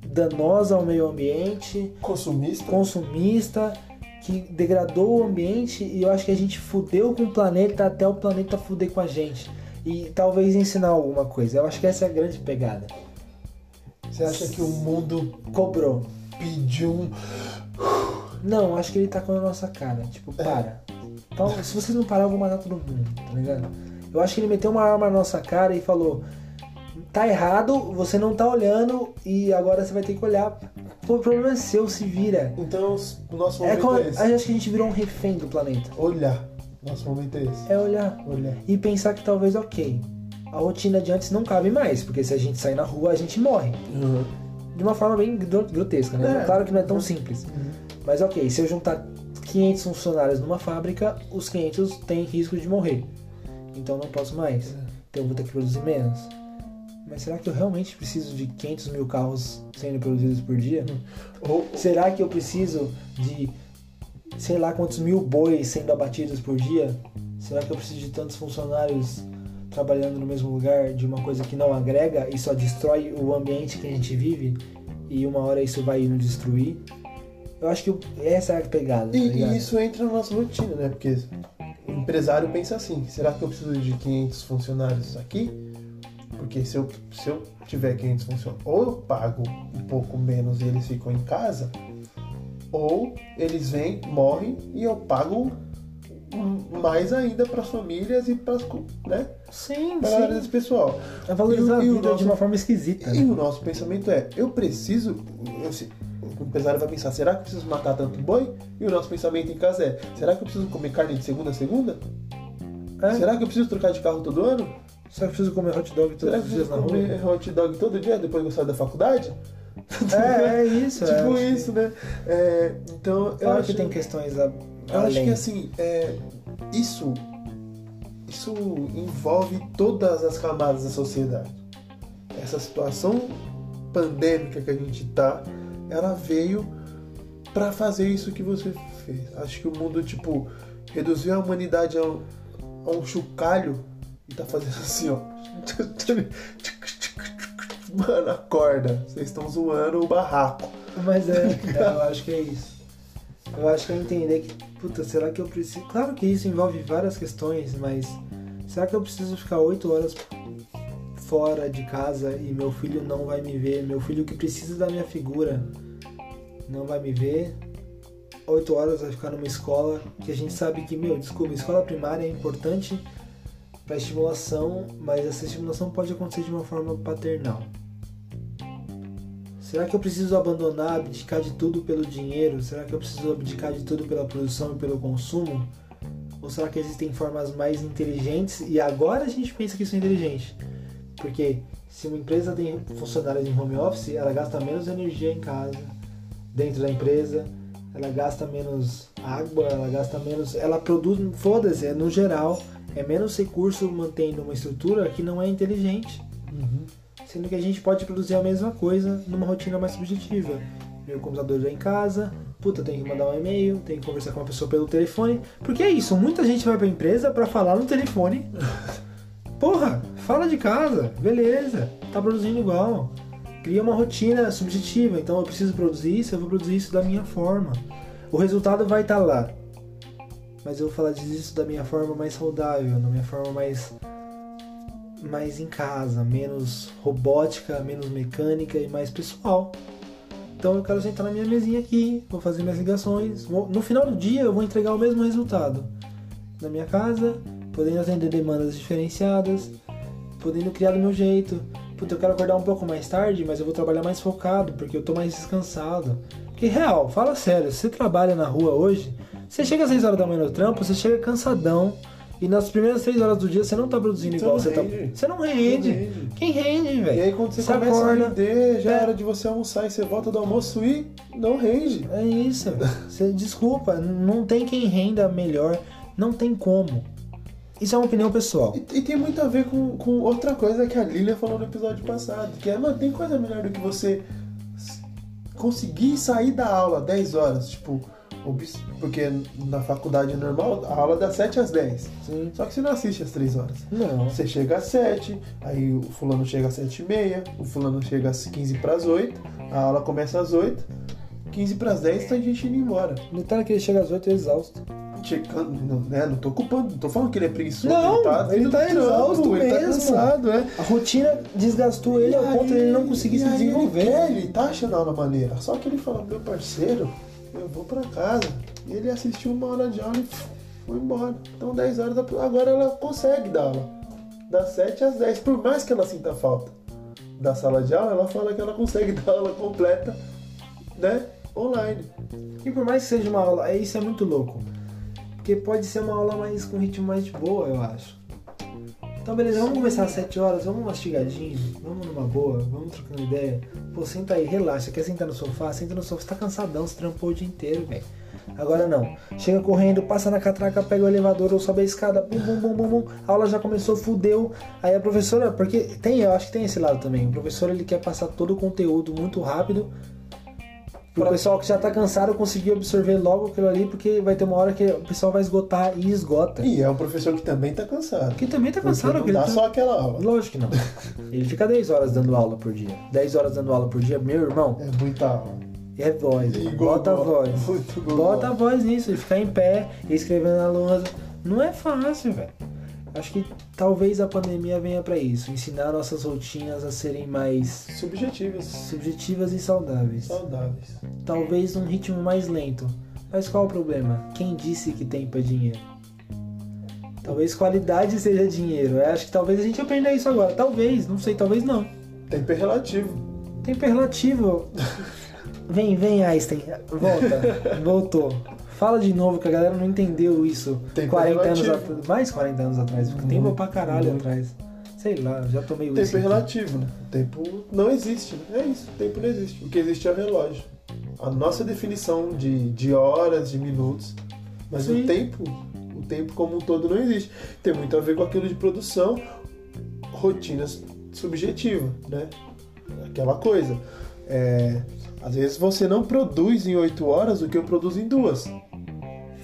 S1: danosa ao meio ambiente,
S2: consumista.
S1: consumista, que degradou o ambiente e eu acho que a gente fudeu com o planeta até o planeta fuder com a gente. E talvez ensinar alguma coisa. Eu acho que essa é a grande pegada.
S2: Você acha que o mundo
S1: Cobrou.
S2: pediu um.
S1: Não, acho que ele tá com a nossa cara. Tipo, para. Então, se vocês não parar, eu vou matar todo mundo, tá ligado? Eu acho que ele meteu uma arma na nossa cara e falou: tá errado, você não tá olhando e agora você vai ter que olhar. Pô, o problema é seu, se vira.
S2: Então, o nosso
S1: É
S2: momento
S1: como,
S2: é esse.
S1: acho que a gente virou um refém do planeta.
S2: Olhar. Nosso momento é esse.
S1: É olhar.
S2: Olhar.
S1: E pensar que talvez, ok, a rotina de antes não cabe mais, porque se a gente sair na rua, a gente morre.
S2: Uhum.
S1: De uma forma bem gro- grotesca, né?
S2: É.
S1: Claro que não é tão simples. Mas ok, se eu juntar 500 funcionários numa fábrica, os 500 têm risco de morrer. Então não posso mais. Então eu vou ter que produzir menos. Mas será que eu realmente preciso de 500 mil carros sendo produzidos por dia?
S2: Ou,
S1: Será que eu preciso de sei lá quantos mil bois sendo abatidos por dia? Será que eu preciso de tantos funcionários trabalhando no mesmo lugar de uma coisa que não agrega e só destrói o ambiente que a gente vive? E uma hora isso vai nos destruir? Eu acho que essa é a pegada.
S2: E,
S1: tá
S2: e isso entra na nossa rotina, né? Porque o empresário pensa assim: será que eu preciso de 500 funcionários aqui? Porque se eu, se eu tiver 500 funcionários, ou eu pago um pouco menos e eles ficam em casa, ou eles vêm, morrem e eu pago mais ainda para as famílias e para né,
S1: Sim,
S2: pra
S1: sim.
S2: desse pessoal.
S1: É valorizar
S2: E
S1: a vida
S2: nosso-
S1: de uma forma esquisita.
S2: E
S1: Né?
S2: o nosso pensamento é, eu preciso. eu o empresário vai pensar, será que eu preciso matar tanto boi? E o nosso pensamento em casa é, será que eu preciso comer carne de segunda a segunda?
S1: É?
S2: Será que eu preciso trocar de carro todo ano?
S1: Será que eu preciso comer hot dog
S2: Será
S1: todos
S2: que
S1: os
S2: eu
S1: dias na
S2: preciso
S1: rua?
S2: comer hot dog todo dia depois que eu saio da faculdade?
S1: É, é isso. é.
S2: tipo isso, né? É, então, eu acho
S1: que tem questões a,
S2: Eu acho
S1: além.
S2: que assim, é, isso, isso envolve todas as camadas da sociedade. Essa situação pandêmica que a gente tá, ela veio para fazer isso que você fez. Acho que o mundo, tipo, reduziu a humanidade a um, a um chocalho e tá fazendo assim, ó. Mano, acorda. Vocês estão zoando o barraco.
S1: Mas é, eu acho que é isso. Eu acho que é entender que, puta, será que eu preciso. Claro que isso envolve várias questões, mas será que eu preciso ficar oito horas fora de casa e meu filho não vai me ver? Meu filho que precisa da minha figura não vai me ver? Oito horas vai ficar numa escola que a gente sabe que, meu, desculpa, escola primária é importante para estimulação, mas essa estimulação pode acontecer de uma forma paternal. Será que eu preciso abandonar, abdicar de tudo pelo dinheiro? Será que eu preciso abdicar de tudo pela produção e pelo consumo? Ou será que existem formas mais inteligentes? E agora a gente pensa que isso é inteligente. Porque se uma empresa tem funcionários em home office, ela gasta menos energia em casa, dentro da empresa, ela gasta menos água, ela gasta menos. Ela produz, foda-se, é no geral, é menos recurso mantendo uma estrutura que não é inteligente. Sendo que a gente pode produzir a mesma coisa numa rotina mais subjetiva. Meu computador já em casa, puta, tenho que mandar um e-mail, tenho que conversar com uma pessoa pelo telefone. Porque é isso, muita gente vai pra empresa pra falar no telefone. Porra, fala de casa, beleza, tá produzindo igual. Cria uma rotina subjetiva, então eu preciso produzir isso, eu vou produzir isso da minha forma. O resultado vai estar lá. Mas eu vou falar disso da minha forma mais saudável, da minha forma mais mais em casa, menos robótica, menos mecânica e mais pessoal. Então eu quero sentar na minha mesinha aqui, vou fazer minhas ligações. vou- no final do dia eu vou entregar o mesmo resultado. Na minha casa, podendo atender demandas diferenciadas, podendo criar do meu jeito. Puta, eu quero acordar um pouco mais tarde, mas eu vou trabalhar mais focado, porque eu tô mais descansado. Porque real, fala sério, você trabalha na rua hoje, você chega às 6 horas da manhã no trampo, você chega cansadão, e nas primeiras 3 horas do dia você não tá produzindo
S2: Você
S1: igual
S2: não
S1: você tá.
S2: rende.
S1: Você não rende.
S2: Não rende.
S1: Quem rende,
S2: E
S1: velho?
S2: aí quando você,
S1: Você
S2: começa
S1: acorda,
S2: a render, já
S1: é.
S2: é hora de você almoçar e você volta do almoço e não rende.
S1: É isso. Você, desculpa, não tem quem renda melhor, não tem como. Isso é uma opinião pessoal.
S2: E, e tem muito a ver com, com outra coisa que a Lilia falou no episódio passado, que é, mano, tem coisa melhor do que você conseguir sair da aula 10 horas, tipo, porque na faculdade normal a aula é das 7 às 10.
S1: Sim.
S2: Só que você não assiste às 3 horas.
S1: Não.
S2: Você chega às 7, aí o fulano chega às 7 e meia, o fulano chega às 15 para as 8, a aula começa às 8, 15 para as 10 tem gente indo embora.
S1: Detalhe que ele chega às 8 exausto.
S2: Chegando, não, né? Não tô culpando, não tô falando que ele é preguiçoso,
S1: Não,
S2: ele tá,
S1: ele tá exausto
S2: ele tá cansado, é.
S1: A rotina desgastou ele ao ponto de ele não conseguir
S2: e
S1: se
S2: aí
S1: desenvolver.
S2: Ele, quer, ele tá achando a aula maneira. Só que ele fala, meu parceiro, eu vou pra casa. E ele assistiu uma hora de aula e foi embora. Então 10 horas, da- agora ela consegue dar aula. Das 7 às 10, por mais que ela sinta falta da sala de aula, ela fala que ela consegue dar aula completa, né? Online.
S1: E por mais que seja uma aula, é- isso é muito louco. Porque pode ser uma aula mais com ritmo mais de boa, eu acho. Então beleza, vamos começar às 7 horas, vamos mastigadinho, vamos numa boa, vamos trocando ideia. Pô, senta aí, relaxa, quer sentar no sofá? Senta no sofá, você tá cansadão, você trampou o dia inteiro, velho. Agora não. Chega correndo, passa na catraca, pega o elevador ou sobe a escada, bum, bum, bum, bum, bum. A aula já começou, fudeu. Aí a professora, porque tem, eu acho que tem esse lado também. O professor ele quer passar todo o conteúdo muito rápido.
S2: Pra-
S1: pessoal que já tá cansado conseguir absorver logo aquilo ali, porque vai ter uma hora que o pessoal vai esgotar e esgota.
S2: E é um professor que também tá cansado.
S1: Que também tá cansado,
S2: não
S1: porque
S2: dá
S1: tá-
S2: só aquela aula.
S1: Lógico que não. Ele fica 10 horas dando aula por dia. 10 horas dando aula por dia, meu irmão,
S2: É muita aula.
S1: é voz.
S2: E
S1: Bota a voz. Bota a voz nisso, e ficar em pé, e escrevendo na lousa. Não é fácil, velho. Acho que talvez a pandemia venha pra isso, ensinar nossas rotinas a serem mais
S2: Subjetivas.
S1: subjetivas e saudáveis.
S2: Saudáveis.
S1: Talvez num ritmo mais lento. Mas qual o problema? Quem disse que tempo é dinheiro? Talvez qualidade seja dinheiro. Eu acho que talvez a gente aprenda isso agora. Talvez, não sei, talvez não.
S2: Tempo é relativo.
S1: Tempo é relativo. Vem, vem, Einstein. Volta. Voltou. Fala de novo que a galera não entendeu isso
S2: Tempo
S1: 40 anos
S2: relativo.
S1: atrás. Mais 40 anos atrás. Porque tempo é pra caralho atrás. Sei lá, já tomei
S2: Tempo
S1: isso.
S2: é relativo, né? O tempo não existe, né? É isso, o tempo não existe. O que existe é o relógio. A nossa definição de, de horas, de minutos. Mas
S1: Sim.
S2: o tempo, o tempo como um todo não existe. Tem muito a ver com aquilo de produção, rotinas subjetivas, né? Aquela coisa. É, às vezes você não produz em 8 horas o que eu produzo em duas.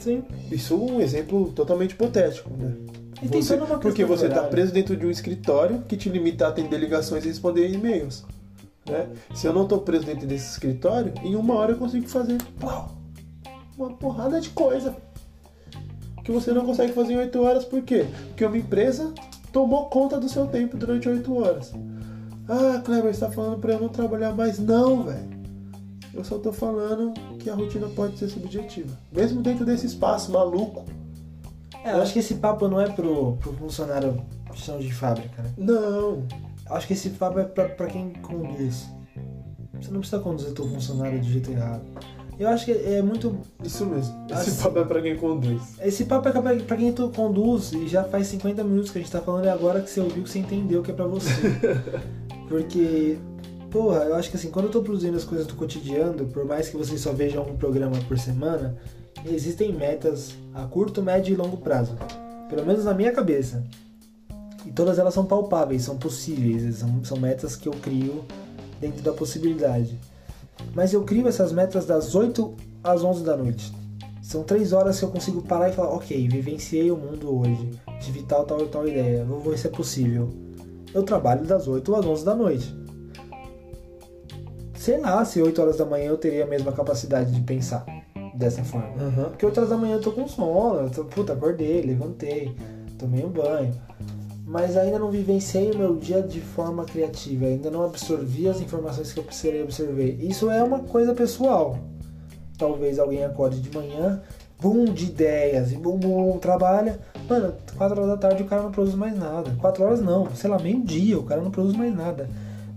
S1: Sim.
S2: Isso é um exemplo totalmente hipotético, né?
S1: E
S2: Você- porque você está
S1: horário.
S2: preso dentro de um escritório que te limita a atender ligações e responder e-mails. Né? Se eu não estou preso dentro desse escritório, em uma hora eu consigo fazer plau, uma porrada de coisa que você não consegue fazer em oito horas. Por quê? Porque uma empresa tomou conta do seu tempo durante oito horas. Ah, Kleber, você está falando para eu não trabalhar mais? Não, velho. Eu só tô falando que a rotina pode ser subjetiva. Mesmo dentro desse espaço maluco.
S1: É, eu acho que esse papo não é pro, pro funcionário de chão de fábrica, né?
S2: Não,
S1: Eu acho que esse papo é pra, pra quem conduz. Você não precisa conduzir teu funcionário do jeito errado. Eu acho que é muito.
S2: Isso mesmo. Esse
S1: Assim.
S2: papo é pra quem conduz.
S1: Esse papo é pra, pra quem tu conduz e já faz 50 minutos que a gente tá falando e agora que você ouviu que você entendeu que é pra você. Porque, porra, eu acho que assim, quando eu tô produzindo as coisas do cotidiano, por mais que vocês só vejam um programa por semana, existem metas a curto, médio e longo prazo. Pelo menos na minha cabeça. E todas elas são palpáveis, são possíveis, são, são metas que eu crio dentro da possibilidade. Mas eu crio essas metas das 8 às 11 da noite. São três horas que eu consigo parar e falar, ok, vivenciei o mundo hoje, tive tal, tal e tal ideia, vou ver se é possível. Eu trabalho das 8 às 11 da noite. Sei lá se 8 horas da manhã eu teria a mesma capacidade de pensar dessa forma.
S2: Uhum.
S1: Porque 8 horas da manhã eu tô com sono, eu tô, puta, acordei, levantei, tomei um banho. Mas ainda não vivenciei o meu dia de forma criativa, ainda não absorvi as informações que eu precisaria absorver. Isso é uma coisa pessoal. Talvez alguém acorde de manhã, boom de ideias, e boom, boom, trabalha. Mano, 4 horas da tarde o cara não produz mais nada. 4 horas não, sei lá, meio-dia, o cara não produz mais nada.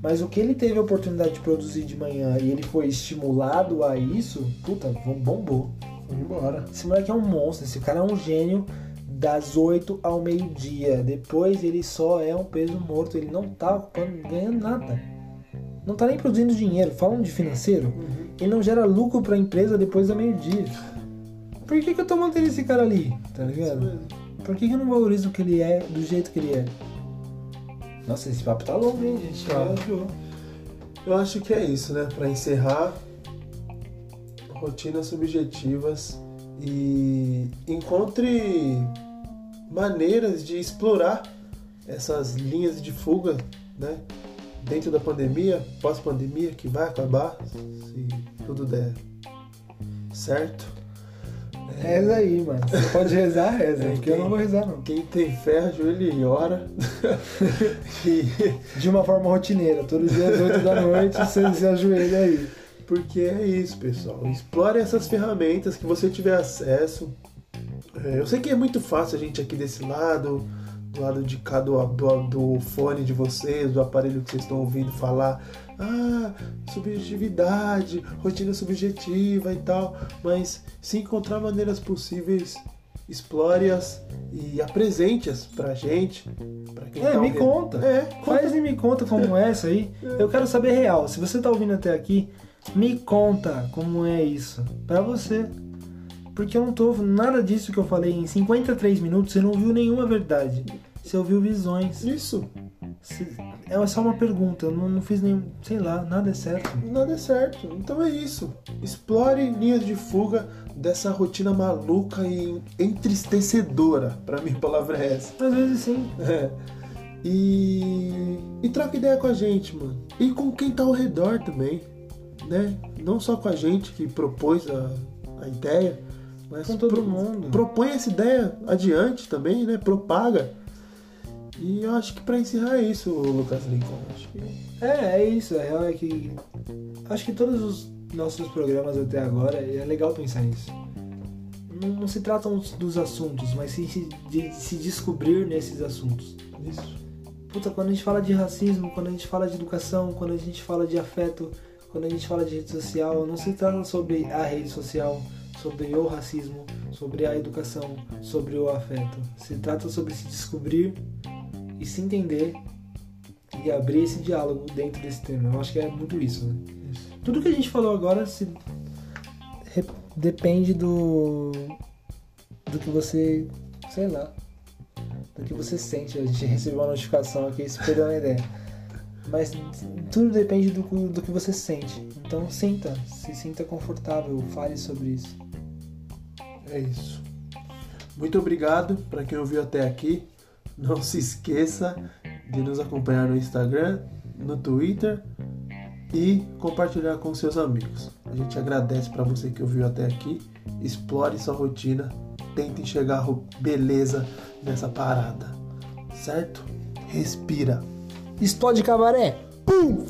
S1: Mas o que ele teve a oportunidade de produzir de manhã e ele foi estimulado a isso, puta, bombou.
S2: Foi embora.
S1: Esse moleque é um monstro, esse cara é um gênio das 8 ao meio-dia. Depois ele só é um peso morto, ele não tá ocupando, ganhando nada. Não tá nem produzindo dinheiro. Falando de financeiro, ele não gera lucro pra empresa depois do meio-dia. Por que, que eu tô mantendo esse cara ali? Tá ligado? Por que, que eu não valorizo o que ele é do jeito que ele é? Nossa, esse papo tá longo, hein, gente?
S2: Tá.
S1: Viajou.
S2: Eu acho que é isso, né? Pra encerrar, rotinas subjetivas e encontre maneiras de explorar essas linhas de fuga, né? Dentro da pandemia, pós-pandemia, que vai acabar, se tudo der certo.
S1: Reza aí, mano. Você pode rezar, reza.
S2: É,
S1: porque eu não vou rezar, não.
S2: Quem tem fé, ajoelha e ora. e
S1: De uma forma rotineira. Todo dia às 8 da noite você se ajoelha aí.
S2: Porque é isso, pessoal. Explore essas ferramentas que você tiver acesso. É, eu sei que é muito fácil a gente aqui desse lado, do lado de cá do, do, do fone de vocês, do aparelho que vocês estão ouvindo falar. Ah, subjetividade, rotina subjetiva e tal. Mas se encontrar maneiras possíveis, explore-as e apresente-as pra gente. Pra quem
S1: É,
S2: tá
S1: me conta.
S2: É,
S1: Faz e me conta como é isso aí. Eu quero saber real. Se você tá ouvindo até aqui, me conta como é isso. Pra você. Porque eu não tô nada disso que eu falei em 53 minutos, você não ouviu nenhuma verdade. Você ouviu visões.
S2: Isso.
S1: Se- É só uma pergunta, eu não, não fiz nenhum. Sei lá, nada é certo.
S2: Nada é certo. Então é isso. Explore linhas de fuga dessa rotina maluca e entristecedora. Pra mim, a palavra é essa.
S1: Às vezes sim.
S2: É. E, e troca ideia com a gente, mano. E com quem tá ao redor também, né? Não só com a gente que propôs a, a ideia, mas
S1: Com todo mundo.
S2: propõe essa ideia adiante também, né? Propaga. E eu acho que pra encerrar é isso, Lucas Lincoln. Acho que
S1: É, é isso. A real é que. Acho que todos os nossos programas até agora, é legal pensar nisso. não, não se tratam dos assuntos, mas sim de se descobrir nesses assuntos.
S2: Isso.
S1: Puta, quando a gente fala de racismo, quando a gente fala de educação, quando a gente fala de afeto, quando a gente fala de rede social, não se trata sobre a rede social, sobre o racismo, sobre a educação, sobre o afeto. Se trata sobre se descobrir e se entender e abrir esse diálogo dentro desse tema. Eu acho que é muito isso, né?
S2: Isso.
S1: Tudo que a gente falou agora se depende do do que você, sei lá, do que você sente. A gente recebeu uma notificação aqui, isso perdeu uma ideia. Mas tudo depende do, do que você sente. Então sinta, se sinta confortável, fale sobre isso.
S2: É isso. Muito obrigado para quem ouviu até aqui. Não se esqueça de nos acompanhar no Instagram, no Twitter e compartilhar com seus amigos. A gente agradece para você que ouviu até aqui. Explore sua rotina, tente enxergar beleza nessa parada, certo? Respira.
S1: Explode cabaré! Pum!